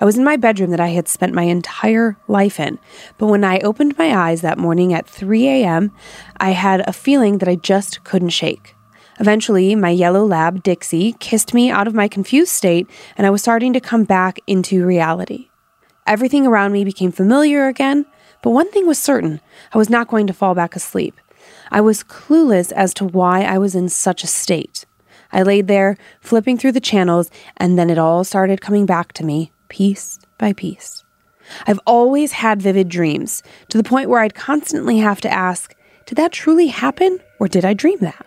Speaker 3: I was in my bedroom that I had spent my entire life in, but when I opened my eyes that morning at 3 a.m., I had a feeling that I just couldn't shake. Eventually, my yellow lab, Dixie, kissed me out of my confused state, and I was starting to come back into reality. Everything around me became familiar again, but one thing was certain I was not going to fall back asleep. I was clueless as to why I was in such a state. I laid there, flipping through the channels, and then it all started coming back to me, piece by piece. I've always had vivid dreams, to the point where I'd constantly have to ask, did that truly happen, or did I dream that?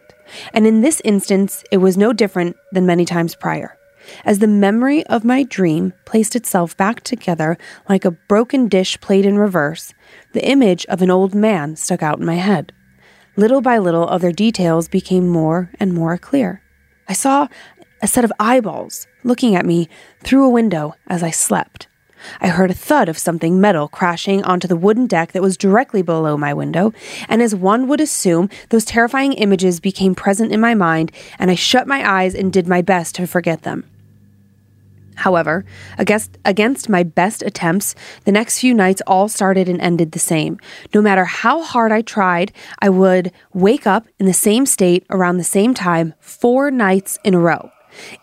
Speaker 3: And in this instance, it was no different than many times prior. As the memory of my dream placed itself back together like a broken dish played in reverse, the image of an old man stuck out in my head. Little by little, other details became more and more clear. I saw a set of eyeballs looking at me through a window as I slept. I heard a thud of something metal crashing onto the wooden deck that was directly below my window, and as one would assume, those terrifying images became present in my mind, and I shut my eyes and did my best to forget them. However, against, against my best attempts, the next few nights all started and ended the same. No matter how hard I tried, I would wake up in the same state around the same time four nights in a row.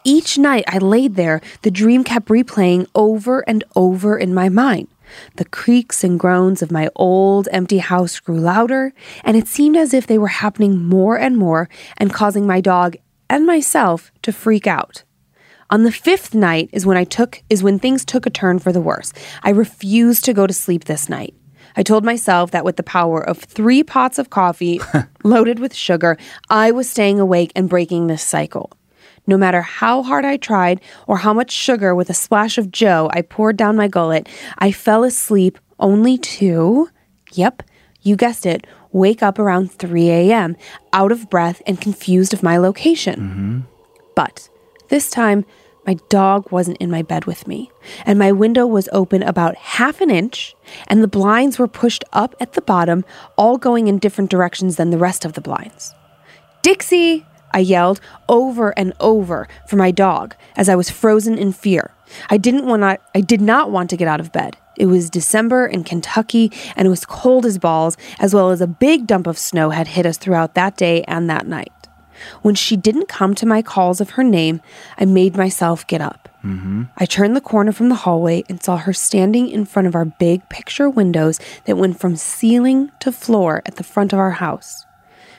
Speaker 3: Each night I laid there, the dream kept replaying over and over in my mind. The creaks and groans of my old empty house grew louder, and it seemed as if they were happening more and more and causing my dog and myself to freak out. On the fifth night is when I took is when things took a turn for the worse. I refused to go to sleep this night. I told myself that with the power of three pots of coffee <laughs> <laughs> loaded with sugar, I was staying awake and breaking this cycle. No matter how hard I tried or how much sugar with a splash of Joe I poured down my gullet, I fell asleep only to, yep, you guessed it, wake up around 3 a.m., out of breath and confused of my location. Mm-hmm. But this time, my dog wasn't in my bed with me, and my window was open about half an inch, and the blinds were pushed up at the bottom, all going in different directions than the rest of the blinds. Dixie! I yelled over and over for my dog as I was frozen in fear. I didn't want to, I did not want to get out of bed. It was December in Kentucky and it was cold as balls, as well as a big dump of snow had hit us throughout that day and that night. When she didn't come to my calls of her name, I made myself get up. Mm-hmm. I turned the corner from the hallway and saw her standing in front of our big picture windows that went from ceiling to floor at the front of our house.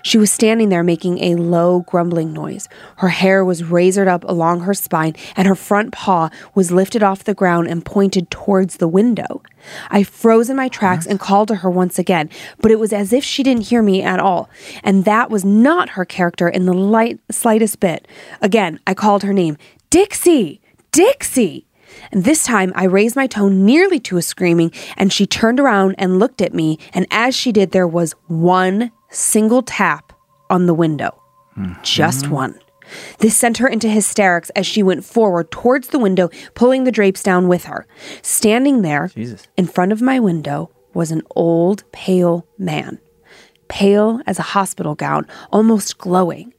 Speaker 3: She was standing there making a low, grumbling noise. Her hair was razored up along her spine, and her front paw was lifted off the ground and pointed towards the window. I froze in my tracks and called to her once again, but it was as if she didn't hear me at all. And that was not her character in the light, slightest bit. Again, I called her name Dixie! Dixie! And this time I raised my tone nearly to a screaming, and she turned around and looked at me. And as she did, there was one single tap on the window. Just mm-hmm. one. This sent her into hysterics as she went forward towards the window, pulling the drapes down with her. Standing there
Speaker 2: Jesus.
Speaker 3: in front of my window was an old, pale man. Pale as a hospital gown, almost glowing.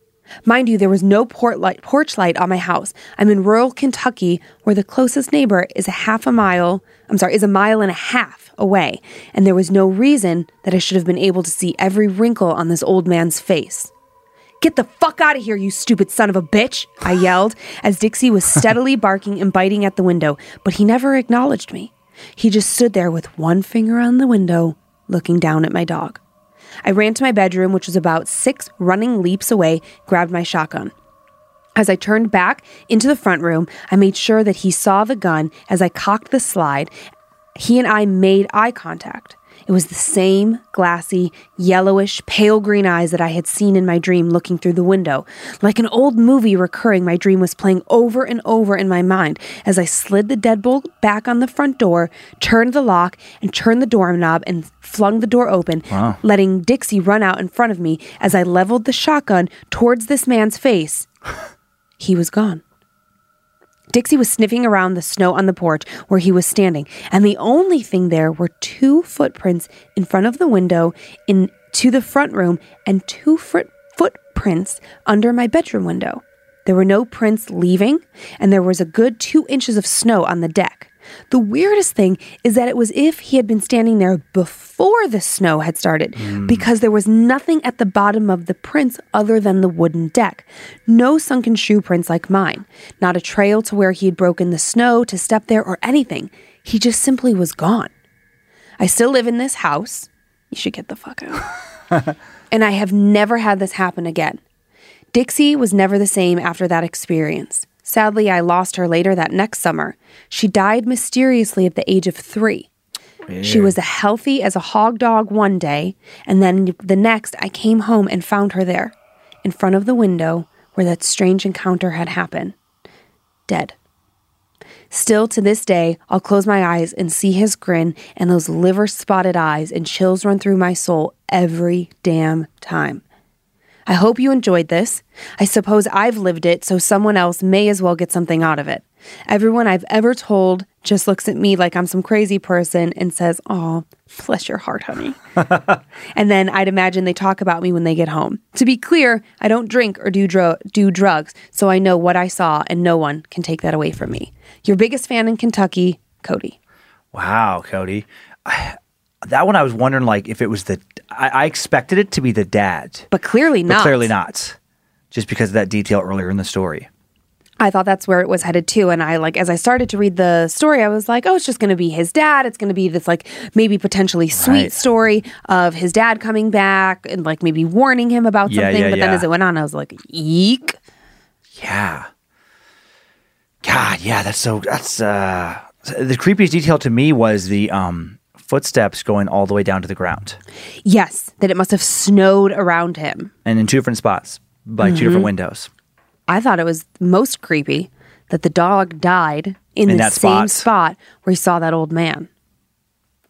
Speaker 3: Mind you, there was no port light, porch light on my house. I'm in rural Kentucky, where the closest neighbor is a half a mile, I'm sorry, is a mile and a half away, and there was no reason that I should have been able to see every wrinkle on this old man's face. Get the fuck out of here, you stupid son of a bitch! I yelled as Dixie was <laughs> steadily barking and biting at the window, but he never acknowledged me. He just stood there with one finger on the window, looking down at my dog. I ran to my bedroom, which was about six running leaps away, grabbed my shotgun. As I turned back into the front room, I made sure that he saw the gun as I cocked the slide. He and I made eye contact. It was the same glassy, yellowish, pale green eyes that I had seen in my dream looking through the window. Like an old movie recurring, my dream was playing over and over in my mind as I slid the deadbolt back on the front door, turned the lock, and turned the doorknob and flung the door open,
Speaker 2: Wow.
Speaker 3: letting Dixie run out in front of me as I leveled the shotgun towards this man's face. <laughs> he was gone. Dixie was sniffing around the snow on the porch where he was standing, and the only thing there were two footprints in front of the window in to the front room and two foot footprints under my bedroom window. There were no prints leaving, and there was a good two inches of snow on the deck. The weirdest thing is that it was if he had been standing there before the snow had started, hmm. because there was nothing at the bottom of the prints other than the wooden deck. No sunken shoe prints like mine. Not a trail to where he had broken the snow to step there or anything. He just simply was gone. I still live in this house. You should get the fuck out. <laughs> and I have never had this happen again. Dixie was never the same after that experience. Sadly, I lost her later that next summer. She died mysteriously at the age of three. She was as healthy as a hog dog one day, and then the next I came home and found her there, in front of the window where that strange encounter had happened. Dead. Still to this day, I'll close my eyes and see his grin and those liver spotted eyes, and chills run through my soul every damn time. I hope you enjoyed this. I suppose I've lived it, so someone else may as well get something out of it. Everyone I've ever told just looks at me like I'm some crazy person and says, Oh, bless your heart, honey. <laughs> and then I'd imagine they talk about me when they get home. To be clear, I don't drink or do, dro- do drugs, so I know what I saw, and no one can take that away from me. Your biggest fan in Kentucky, Cody.
Speaker 2: Wow, Cody. <sighs> I, that one I was wondering like if it was the I, I expected it to be the dad,
Speaker 3: But clearly
Speaker 2: but
Speaker 3: not.
Speaker 2: clearly not, just because of that detail earlier in the story.
Speaker 3: I thought that's where it was headed to. And I like, as I started to read the story, I was like, oh, it's just going to be his dad. It's going to be this like maybe potentially sweet
Speaker 2: Right.
Speaker 3: story of his dad coming back and like maybe warning him about
Speaker 2: Yeah,
Speaker 3: something.
Speaker 2: yeah,
Speaker 3: but then as it went on, I was like, eek.
Speaker 2: Yeah. God, yeah, that's so that's uh the creepiest detail to me was the um footsteps going all the way down to the ground
Speaker 3: Yes, that it must have snowed around him.
Speaker 2: and in two different spots by two
Speaker 3: Mm-hmm.
Speaker 2: different windows.
Speaker 3: I thought it was most creepy that the dog died in,
Speaker 2: In
Speaker 3: the
Speaker 2: that
Speaker 3: same
Speaker 2: spot.
Speaker 3: spot where he saw that old man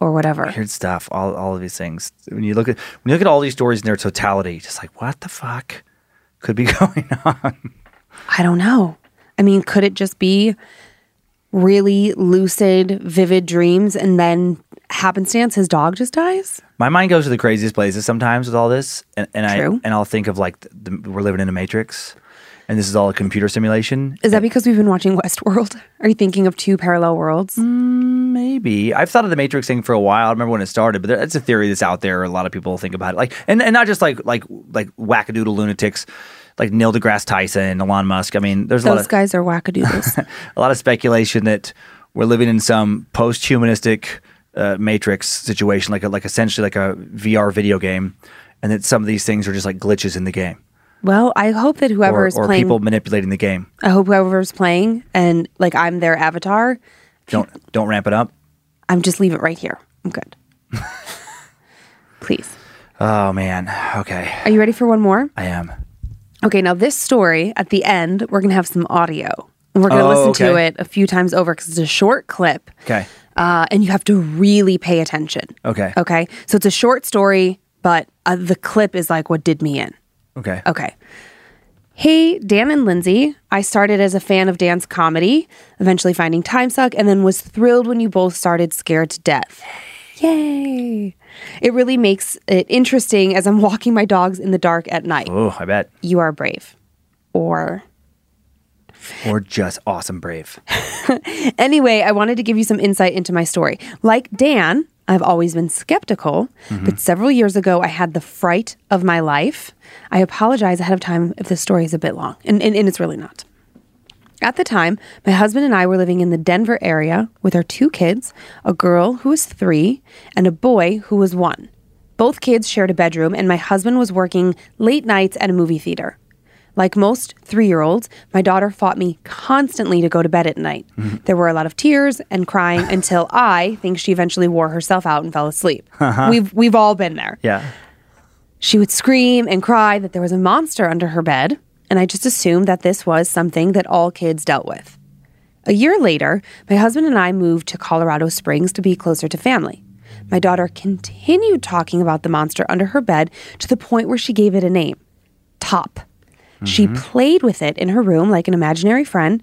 Speaker 3: or whatever.
Speaker 2: Weird stuff, all all of these things. When you look at when you look at all these stories in their totality, just like what the fuck could be <laughs> going on?
Speaker 3: I don't know. I mean, could it just be really lucid, vivid dreams and then happenstance his dog just dies?
Speaker 2: My mind goes to the craziest places sometimes with all this, and, and I
Speaker 3: True.
Speaker 2: and I'll think of like the, we're living in a matrix, and this is all a computer simulation.
Speaker 3: Is that because we've been watching <laughs> Westworld? Are you thinking of two parallel worlds?
Speaker 2: Mm, maybe I've thought of the Matrix thing for a while. I remember when it started, but that's a theory that's out there. A lot of people think about it, like and, and not just like like like wackadoodle lunatics, like Neil deGrasse Tyson, Elon Musk. I mean, there's a lot
Speaker 3: Those
Speaker 2: of
Speaker 3: guys are wackadoodles. <laughs>
Speaker 2: a lot of speculation that we're living in some post-humanistic uh, Matrix situation, like a, like essentially like a VR video game, and that some of these things are just like glitches in the game,
Speaker 3: well, I hope that whoever
Speaker 2: or,
Speaker 3: is
Speaker 2: or
Speaker 3: playing,
Speaker 2: people manipulating the game.
Speaker 3: I hope whoever's playing and like I'm their avatar,
Speaker 2: Don't don't ramp it up.
Speaker 3: I'm just leave it right here. I'm good. <laughs> Please.
Speaker 2: Oh man. Okay,
Speaker 3: Are you ready for one more?
Speaker 2: I am.
Speaker 3: Okay, now this story at the end, we're gonna have some audio. And we're gonna
Speaker 2: Oh,
Speaker 3: listen to it a few times over because it's a short clip.
Speaker 2: Okay.
Speaker 3: Uh, and you have to really pay attention.
Speaker 2: Okay.
Speaker 3: Okay. So it's a short story, but uh, the clip is like what did me in.
Speaker 2: Okay.
Speaker 3: Okay. Hey, Dan and Lindsay. I started as a fan of Dan's comedy, eventually finding Time Suck, and then was thrilled when you both started Scared to Death. Yay! It really makes it interesting as I'm walking my dogs in the dark at night.
Speaker 2: Oh, I bet.
Speaker 3: You are brave. Or
Speaker 2: Or just awesome brave. <laughs>
Speaker 3: Anyway, I wanted to give you some insight into my story. Like Dan, I've always been skeptical, mm-hmm. but several years ago, I had the fright of my life. I apologize ahead of time if this story is a bit long, and, and, and it's really not. At the time, my husband and I were living in the Denver area with our two kids a girl who was three and a boy who was one. Both kids shared a bedroom, and my husband was working late nights at a movie theater. Like most three year olds, my daughter fought me constantly to go to bed at night. Mm-hmm. There were a lot of tears and crying <laughs> until I think she eventually wore herself out and fell asleep. Uh-huh. We've, we've all been there.
Speaker 2: Yeah.
Speaker 3: She would scream and cry that there was a monster under her bed, and I just assumed that this was something that all kids dealt with. A year later, my husband and I moved to Colorado Springs to be closer to family. My daughter continued talking about the monster under her bed to the point where she gave it a name Top. She mm-hmm. played with it in her room like an imaginary friend,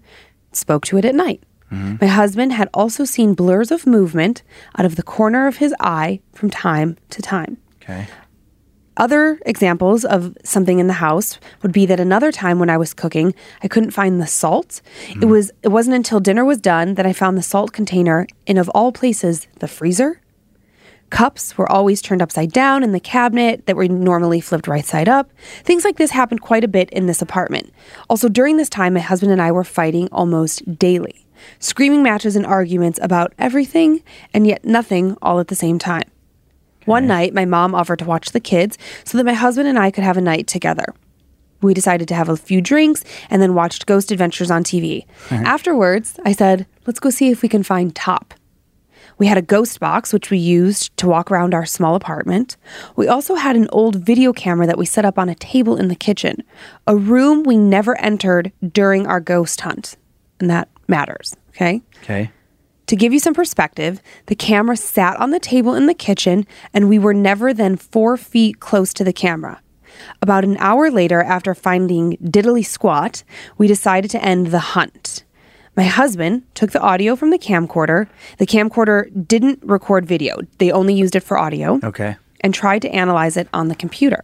Speaker 3: spoke to it at night. Mm-hmm. My husband had also seen blurs of movement out of the corner of his eye from time to time.
Speaker 2: Okay.
Speaker 3: Other examples of something in the house would be that another time when I was cooking, I couldn't find the salt. It mm. was it wasn't until dinner was done that I found the salt container in of all places, the freezer. Cups were always turned upside down in the cabinet that were normally flipped right side up. Things like this happened quite a bit in this apartment. Also, during this time, my husband and I were fighting almost daily, screaming matches and arguments about everything and yet nothing all at the same time. One night, my mom offered to watch the kids so that my husband and I could have a night together. We decided to have a few drinks and then watched Ghost Adventures on TV. Afterwards, I said, let's go see if we can find Top. We had a ghost box, which we used to walk around our small apartment. We also had an old video camera that we set up on a table in the kitchen, a room we never entered during our ghost hunt. And that matters, okay?
Speaker 2: Okay.
Speaker 3: To give you some perspective, the camera sat on the table in the kitchen, and we were never then four feet close to the camera. About an hour later, after finding diddly squat, we decided to end the hunt. My husband took the audio from the camcorder. The camcorder didn't record video, they only used it for audio
Speaker 2: Okay.
Speaker 3: and tried to analyze it on the computer.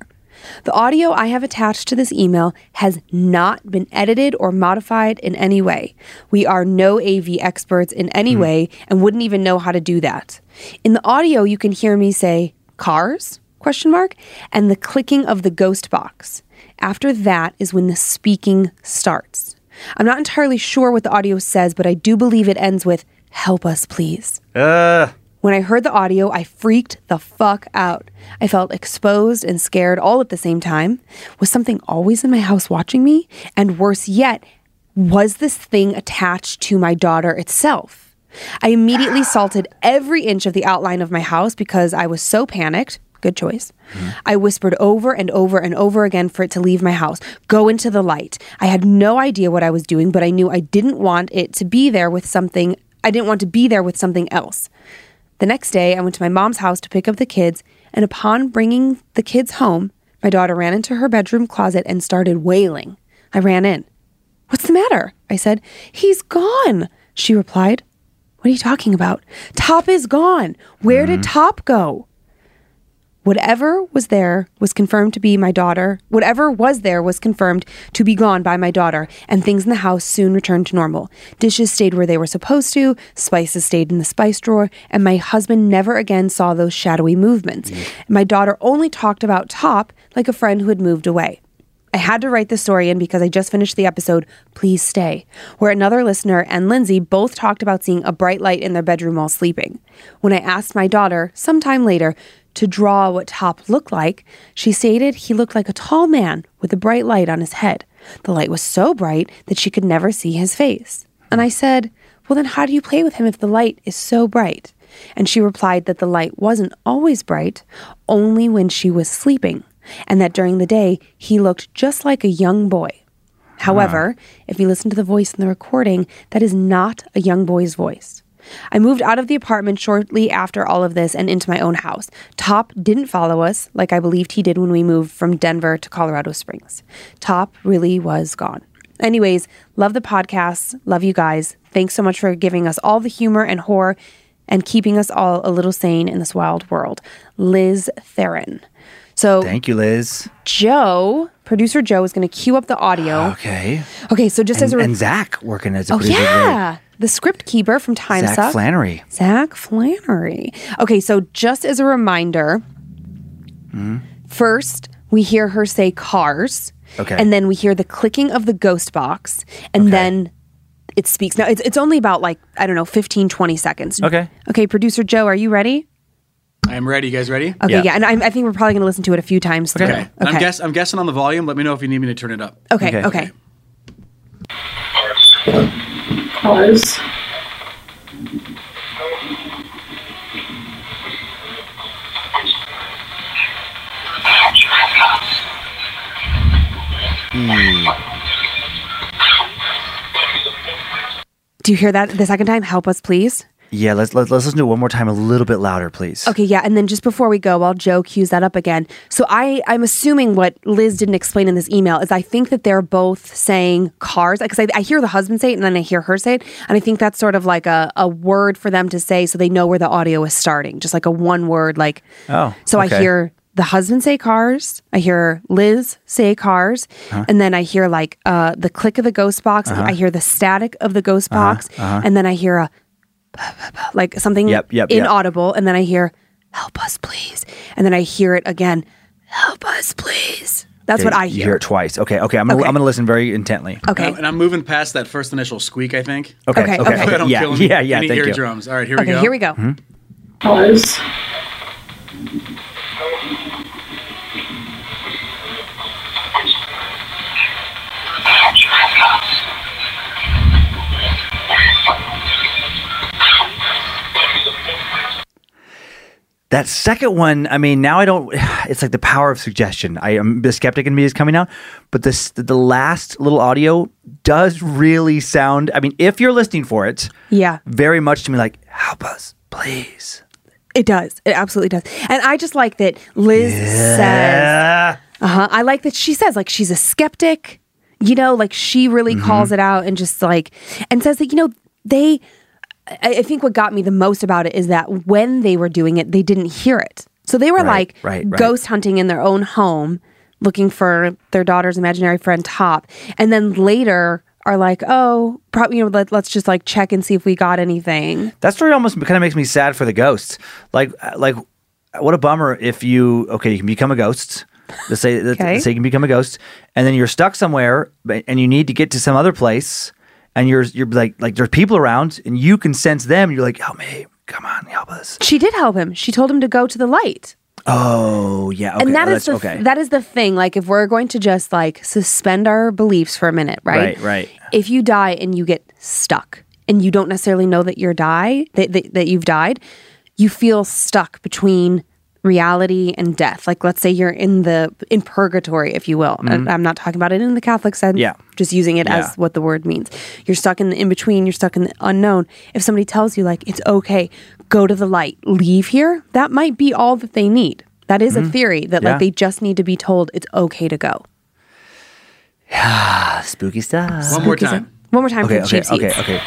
Speaker 3: The audio I have attached to this email has not been edited or modified in any way. We are no AV experts in any hmm. way and wouldn't even know how to do that. In the audio you can hear me say cars question mark and the clicking of the ghost box. After that is when the speaking starts. I'm not entirely sure what the audio says, but I do believe it ends with help us please.
Speaker 2: Uh,
Speaker 3: When I heard the audio, I freaked the fuck out. I felt exposed and scared all at the same time. Was something always in my house watching me? And worse yet, was this thing attached to my daughter itself? I immediately <sighs> salted every inch of the outline of my house because I was so panicked. Good choice. I whispered over and over and over again for it to leave my house, go into the light. I had no idea what I was doing, but I knew I didn't want it to be there with something. I didn't want to be there with something else. The next day, I went to my mom's house to pick up the kids, and upon bringing the kids home, my daughter ran into her bedroom closet and started wailing. I ran in. What's the matter? I said. He's gone, she replied. What are you talking about? Top is gone. Where did mm-hmm. Top go? Whatever was there was confirmed to be my daughter. Whatever was there was confirmed to be gone by my daughter, and things in the house soon returned to normal. Dishes stayed where they were supposed to, spices stayed in the spice drawer, and my husband never again saw those shadowy movements. My daughter only talked about Top like a friend who had moved away. I had to write this story in because I just finished the episode Please Stay, where another listener and Lindsay both talked about seeing a bright light in their bedroom while sleeping. When I asked my daughter, sometime later, to draw what Top looked like, she stated he looked like a tall man with a bright light on his head. The light was so bright that she could never see his face. And I said, Well, then how do you play with him if the light is so bright? And she replied that the light wasn't always bright, only when she was sleeping, and that during the day he looked just like a young boy. However, ah. if you listen to the voice in the recording, that is not a young boy's voice. I moved out of the apartment shortly after all of this and into my own house. Top didn't follow us like I believed he did when we moved from Denver to Colorado Springs. Top really was gone. Anyways, love the podcast. Love you guys. Thanks so much for giving us all the humor and horror and keeping us all a little sane in this wild world. Liz Theron. So,
Speaker 2: thank you, Liz.
Speaker 3: Joe, producer Joe, is going to cue up the audio.
Speaker 2: Okay.
Speaker 3: Okay, so just
Speaker 2: And,
Speaker 3: as a re-
Speaker 2: and Zach working as a
Speaker 3: oh
Speaker 2: producer.
Speaker 3: yeah, the script keeper from Time
Speaker 2: Zach
Speaker 3: Suck.
Speaker 2: Flannery.
Speaker 3: Zach Flannery. Okay, so just as a reminder, mm-hmm. first we hear her say cars.
Speaker 2: Okay.
Speaker 3: And then we hear the clicking of the ghost box. And then it speaks. Now, it's, it's only about like, I don't know, 15, 20 seconds.
Speaker 2: Okay.
Speaker 3: Okay, producer Joe, are you ready?
Speaker 5: I am ready. You guys ready?
Speaker 3: Okay,
Speaker 2: Yeah.
Speaker 3: yeah. And I, I think we're probably going to listen to it a few times through.
Speaker 5: Okay. And I'm guess I'm guessing on the volume. Let me know if you need me to turn it up.
Speaker 3: Okay,
Speaker 2: Okay.
Speaker 3: okay.
Speaker 6: Cars.
Speaker 3: Do you hear that the second time? Help us, please.
Speaker 2: Yeah, let's, let's let's listen to it one more time, a little bit louder, please.
Speaker 3: Okay, yeah, and then just before we go, while Joe cues that up again, so I I'm assuming what Liz didn't explain in this email is I think that they're both saying cars because I, I hear the husband say it and then I hear her say it, and I think that's sort of like a, a word for them to say so they know where the audio is starting, just like a one word like.
Speaker 2: Oh,
Speaker 3: So
Speaker 2: okay.
Speaker 3: I hear the husband say cars. I hear Liz say cars,
Speaker 2: Uh-huh.
Speaker 3: and then I hear like uh, the click of the ghost box. I hear the static of the ghost box, and then I hear a like something.
Speaker 2: Yep, yep, yep.
Speaker 3: inaudible, and then I hear "Help us, please," and then I hear it again, "Help us, please." That's what I
Speaker 2: You
Speaker 3: hear.
Speaker 2: hear it twice. Okay, okay. I'm gonna,
Speaker 3: Okay.
Speaker 2: I'm gonna listen very intently.
Speaker 3: Okay.
Speaker 5: And I'm moving past that first initial squeak. I think.
Speaker 2: Okay,
Speaker 3: Okay,
Speaker 2: okay,
Speaker 3: okay. <laughs>
Speaker 5: I don't
Speaker 2: Yeah,
Speaker 5: kill
Speaker 2: yeah,
Speaker 5: any,
Speaker 2: yeah.
Speaker 5: any
Speaker 2: Thank you.
Speaker 5: eardrums. All right, here we
Speaker 3: okay,
Speaker 5: go.
Speaker 3: here we go.
Speaker 2: Mm-hmm.
Speaker 6: Pause.
Speaker 2: That second one, I mean, now I don't. <sighs> It's like the power of suggestion. I am the skeptic in me is coming out, but this the last little audio does really sound. I mean, if you're listening for it,
Speaker 3: Yeah,
Speaker 2: very much to me like, help us, please.
Speaker 3: it does. It absolutely does. And I just like that Liz says. Uh huh. I like that she says like she's a skeptic. You know, like she really
Speaker 2: Mm-hmm.
Speaker 3: calls it out and just like and says that you know they. I I think what got me the most about it is that when they were doing it, they didn't hear it. So they were
Speaker 2: Right,
Speaker 3: like
Speaker 2: right, right.
Speaker 3: ghost hunting in their own home, looking for their daughter's imaginary friend Top, and then later are like, oh, probably you know, let, let's just like check and see if we got anything.
Speaker 2: That story almost kind of makes me sad for the ghosts. Like, uh, like, what a bummer if you okay, you can become a ghost. Let's say, let's say you can become a ghost, and then you're stuck somewhere, and you need to get to some other place, and you're you're like like there's people around, and you can sense them. You're like, help me, come on, help us.
Speaker 3: She did help him. She told him to go to the light.
Speaker 2: Oh yeah, okay,
Speaker 3: and that
Speaker 2: well,
Speaker 3: is the
Speaker 2: okay.
Speaker 3: that is the thing. Like if we're going to just like suspend our beliefs for a minute, right?
Speaker 2: Right, right.
Speaker 3: If you die and you get stuck and you don't necessarily know that you're die that, that, that you've died, you feel stuck between reality and death. Like let's say you're in the in purgatory, if you will. And I'm not talking about it in the Catholic sense.
Speaker 2: Mm-hmm. Yeah.
Speaker 3: Just using it
Speaker 2: Yeah.
Speaker 3: as what the word means. You're stuck in the in between, you're stuck in the unknown. If somebody tells you like it's okay, go to the light, leave here, that might be all that they need. That is a theory that
Speaker 2: Mm-hmm. Yeah.
Speaker 3: like they just need to be told it's okay to go.
Speaker 2: Yeah, <sighs> spooky stuff.
Speaker 5: One more time.
Speaker 3: One more time
Speaker 2: Okay,
Speaker 3: for the
Speaker 2: okay, okay,
Speaker 3: seats.
Speaker 2: okay.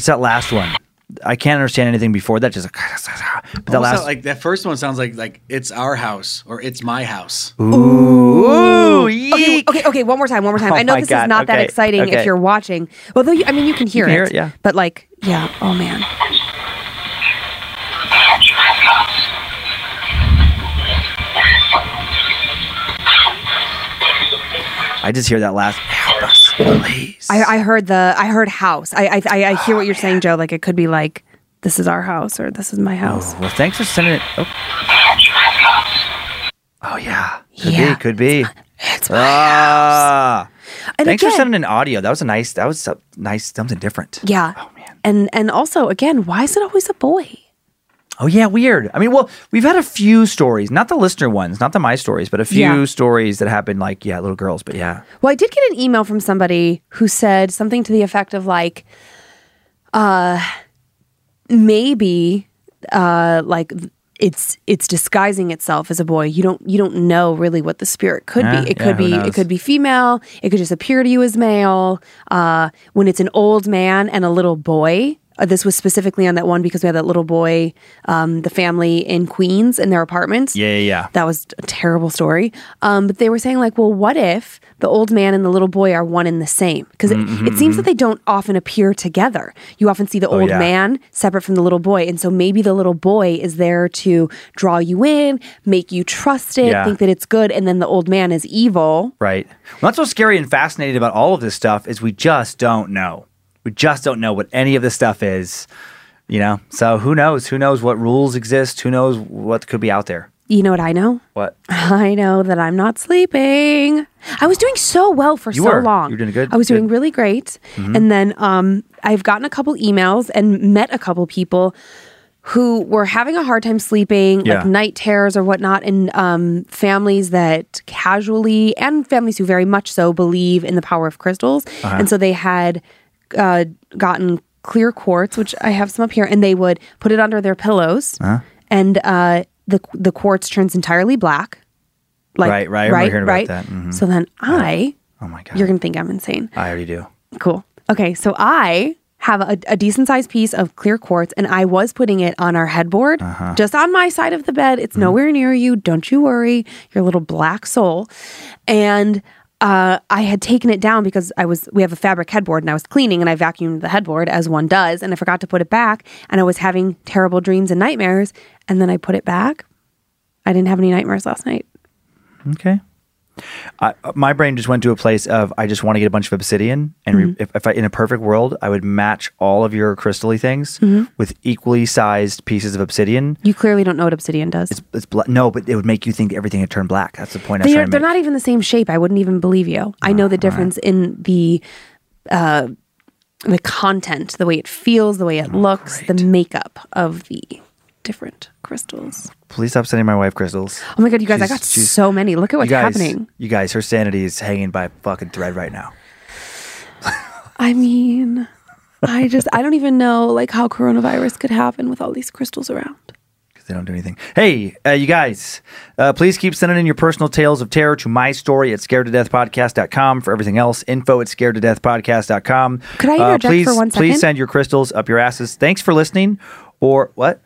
Speaker 2: It's that last one. I can't understand anything before that. Just like, <sighs> but that
Speaker 5: Almost
Speaker 2: last
Speaker 5: sound like that first one sounds like like it's our house or it's my house.
Speaker 2: Ooh,
Speaker 3: Okay,
Speaker 2: yeek.
Speaker 3: okay, okay, one more time, one more time. <laughs>
Speaker 2: Oh
Speaker 3: I know this
Speaker 2: God,
Speaker 3: is not that exciting
Speaker 2: okay.
Speaker 3: if you're watching. Although you, I mean you can hear
Speaker 2: can
Speaker 3: it.
Speaker 2: hear it, yeah.
Speaker 3: But like, yeah, oh man.
Speaker 2: I just hear that last. Help us, please.
Speaker 3: I, I heard the I heard house. I I I, I hear what you're saying, Joe. Like it could be like this is our house or this is my house.
Speaker 2: well, thanks for sending it. Oh, oh yeah, could
Speaker 3: Yeah.
Speaker 2: be, could be.
Speaker 3: It's my
Speaker 2: Ah,
Speaker 3: And
Speaker 2: thanks
Speaker 3: again,
Speaker 2: for sending an audio. That was a nice. That was so- nice. Something different.
Speaker 3: Yeah.
Speaker 2: Oh man.
Speaker 3: And and also again, why is it always a boy?
Speaker 2: Oh yeah, weird. I mean, well, we've had a few stories, not the listener ones, not the my stories, but a few
Speaker 3: Yeah.
Speaker 2: stories that happened like yeah, little girls. But yeah,
Speaker 3: Well, I did get an email from somebody who said something to the effect of like, uh, maybe, uh, like it's it's disguising itself as a boy. You don't you don't know really what the spirit could
Speaker 2: Yeah,
Speaker 3: be. It
Speaker 2: yeah,
Speaker 3: could be
Speaker 2: knows?
Speaker 3: it could be female. It could just appear to you as male. Uh, when it's an old man and a little boy. Uh, this was specifically on that one because we had that little boy, um, the family in Queens in their apartments
Speaker 2: yeah, yeah. yeah.
Speaker 3: that was a terrible story. Um, but they were saying like, well, what if the old man and the little boy are one and the same? Because it, it seems that they don't often appear together. You often see the old
Speaker 2: Mm-hmm, Oh, yeah.
Speaker 3: man separate from the little boy, and so maybe the little boy is there to draw you in, make you trust it,
Speaker 2: Yeah.
Speaker 3: think that it's good, and then the old man is evil.
Speaker 2: Right. Well, that's what's scary and fascinating about all of this stuff is we just don't know. We just don't know what any of this stuff is. You know. So who knows? Who knows what rules exist? Who knows what could be out there?
Speaker 3: You know what I know?
Speaker 2: What? <laughs>
Speaker 3: I know that I'm not sleeping. I was doing so well for
Speaker 2: You
Speaker 3: so
Speaker 2: were.
Speaker 3: long.
Speaker 2: You were doing good.
Speaker 3: I was doing really great. And then um, I've gotten a couple emails and met a couple people who were having a hard time sleeping,
Speaker 2: Yeah.
Speaker 3: like night terrors or whatnot, and um, families that casually and families who very much so believe in the power of crystals.
Speaker 2: Uh-huh.
Speaker 3: And so they had uh, gotten clear quartz, which I have some up here, and they would put it under their pillows,
Speaker 2: Uh-huh.
Speaker 3: and uh, the the quartz turns entirely black Like,
Speaker 2: Right, right.
Speaker 3: Right,
Speaker 2: about
Speaker 3: right.
Speaker 2: that. Mhm.
Speaker 3: So then I,
Speaker 2: Oh my god.
Speaker 3: you're gonna think I'm insane.
Speaker 2: I already do.
Speaker 3: Cool. Okay, so I have a, a decent sized piece of clear quartz, and I was putting it on our headboard,
Speaker 2: Uh-huh.
Speaker 3: just on my side of the bed. It's
Speaker 2: Mm-hmm.
Speaker 3: nowhere near you. Don't you worry, your little black soul. And uh, I had taken it down because I was we have a fabric headboard, and I was cleaning, and I vacuumed the headboard as one does, and I forgot to put it back, and I was having terrible dreams and nightmares, and then I put it back. I didn't have any nightmares last night.
Speaker 2: Okay. I, my brain just went to a place of I just want to get a bunch of obsidian, and
Speaker 3: Mm-hmm.
Speaker 2: if, if I, in a perfect world, I would match all of your crystally things
Speaker 3: Mm-hmm.
Speaker 2: with equally sized pieces of obsidian.
Speaker 3: You clearly don't know what obsidian does.
Speaker 2: It's, it's bla- no, but it would make you think everything had turned black. That's the point.
Speaker 3: They're, they're not even the same shape. I wouldn't even believe you. I know the difference in the uh, the content, the way it feels, the way it looks, the makeup of the different crystals.
Speaker 2: Please stop sending my wife crystals.
Speaker 3: Oh my god, you guys! I got
Speaker 2: she's-
Speaker 3: so many. Look at what's
Speaker 2: you guys,
Speaker 3: happening.
Speaker 2: You guys, her sanity is hanging by a fucking thread right now.
Speaker 3: I mean, I just I don't even know like how coronavirus could happen with all these crystals around.
Speaker 2: because they don't do anything. Hey, uh, you guys, uh, please keep sending in your personal tales of terror to my story at scared to death podcast.com. For everything else, info at scared to death podcast.com.
Speaker 3: Could I
Speaker 2: uh,
Speaker 3: interject
Speaker 2: please,
Speaker 3: for one
Speaker 2: Please send your crystals up your asses. Thanks for listening. Or what?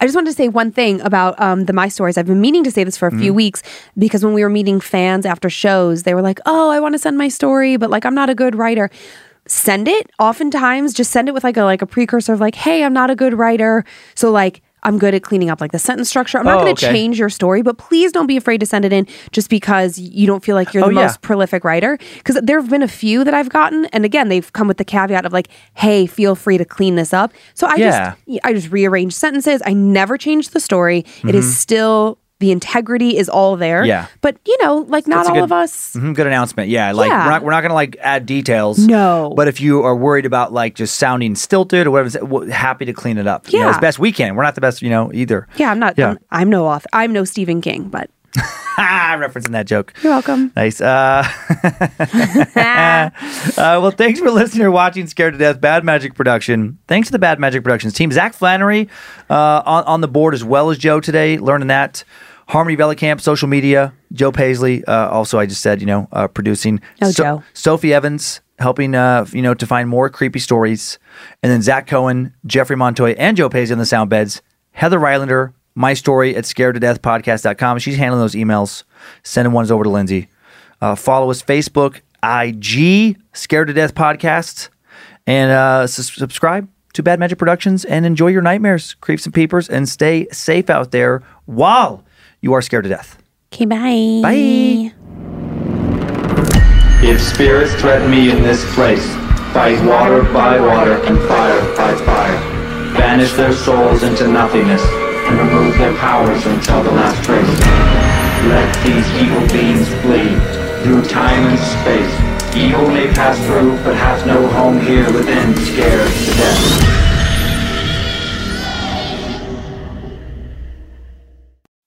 Speaker 3: I just wanted to say one thing about um, the My Stories. I've been meaning to say this for a
Speaker 2: Mm-hmm.
Speaker 3: few weeks because when we were meeting fans after shows, they were like, "Oh, I want to send my story, but like I'm not a good writer." Send it. Oftentimes, just send it with like a like a precursor of like, "Hey, I'm not a good writer," so like. I'm good at cleaning up like the sentence structure. I'm not
Speaker 2: Oh,
Speaker 3: going to
Speaker 2: okay.
Speaker 3: change your story, but please don't be afraid to send it in just because you don't feel like you're
Speaker 2: Oh,
Speaker 3: the
Speaker 2: yeah.
Speaker 3: most prolific writer. Because there have been a few that I've gotten, and again, they've come with the caveat of like, "Hey, feel free to clean this up." So I
Speaker 2: Yeah.
Speaker 3: just I just rearrange sentences. I never change the story. It is mm-hmm. still the integrity is all there.
Speaker 2: Mm-hmm. Yeah.
Speaker 3: But you know, like not
Speaker 2: That's
Speaker 3: all
Speaker 2: good-
Speaker 3: of us.
Speaker 2: Mhm, good announcement. Yeah, like
Speaker 3: Yeah.
Speaker 2: we're not, we're not going to like add details.
Speaker 3: No.
Speaker 2: But if you are worried about like just sounding stilted or whatever, happy to clean it up. You know,
Speaker 3: Yeah.
Speaker 2: as best we can. We're not the best, you know, either.
Speaker 3: Yeah, I'm not.
Speaker 2: Yeah.
Speaker 3: I'm, I'm no author. I'm no Stephen King, but <laughs>
Speaker 2: referencing that joke.
Speaker 3: you're welcome.
Speaker 2: Nice. Uh, <laughs> uh, well, thanks for listening or watching Scared to Death Bad Magic Production. Thanks to the Bad Magic Productions team. Zach Flannery uh, on, on the board as well as Joe today, learning that. Harmony Camp, social media. Joe Paisley, uh, also, I just said, you know, uh, producing.
Speaker 3: Oh, Joe.
Speaker 2: Sophie Evans helping, uh, you know, to find more creepy stories. And then Zach Cohen, Jeffrey Montoya, and Joe Paisley on the sound beds. Heather Rylander, my story at scared to death podcast.com. She's handling those emails, sending ones over to Lindsay. Uh, follow us Facebook, IG, Scared to Death Podcast, and uh, s- subscribe to Bad Magic Productions and enjoy your nightmares, creeps and peepers, and stay safe out there while you are scared to death.
Speaker 3: Okay, bye.
Speaker 2: Bye.
Speaker 1: If spirits threaten me in this place, fight water by water and fire by fire. Banish their souls into nothingness and remove their powers until the last trace. Let these evil beings flee through time and space. Evil may pass through, but has no home here within, scared to death.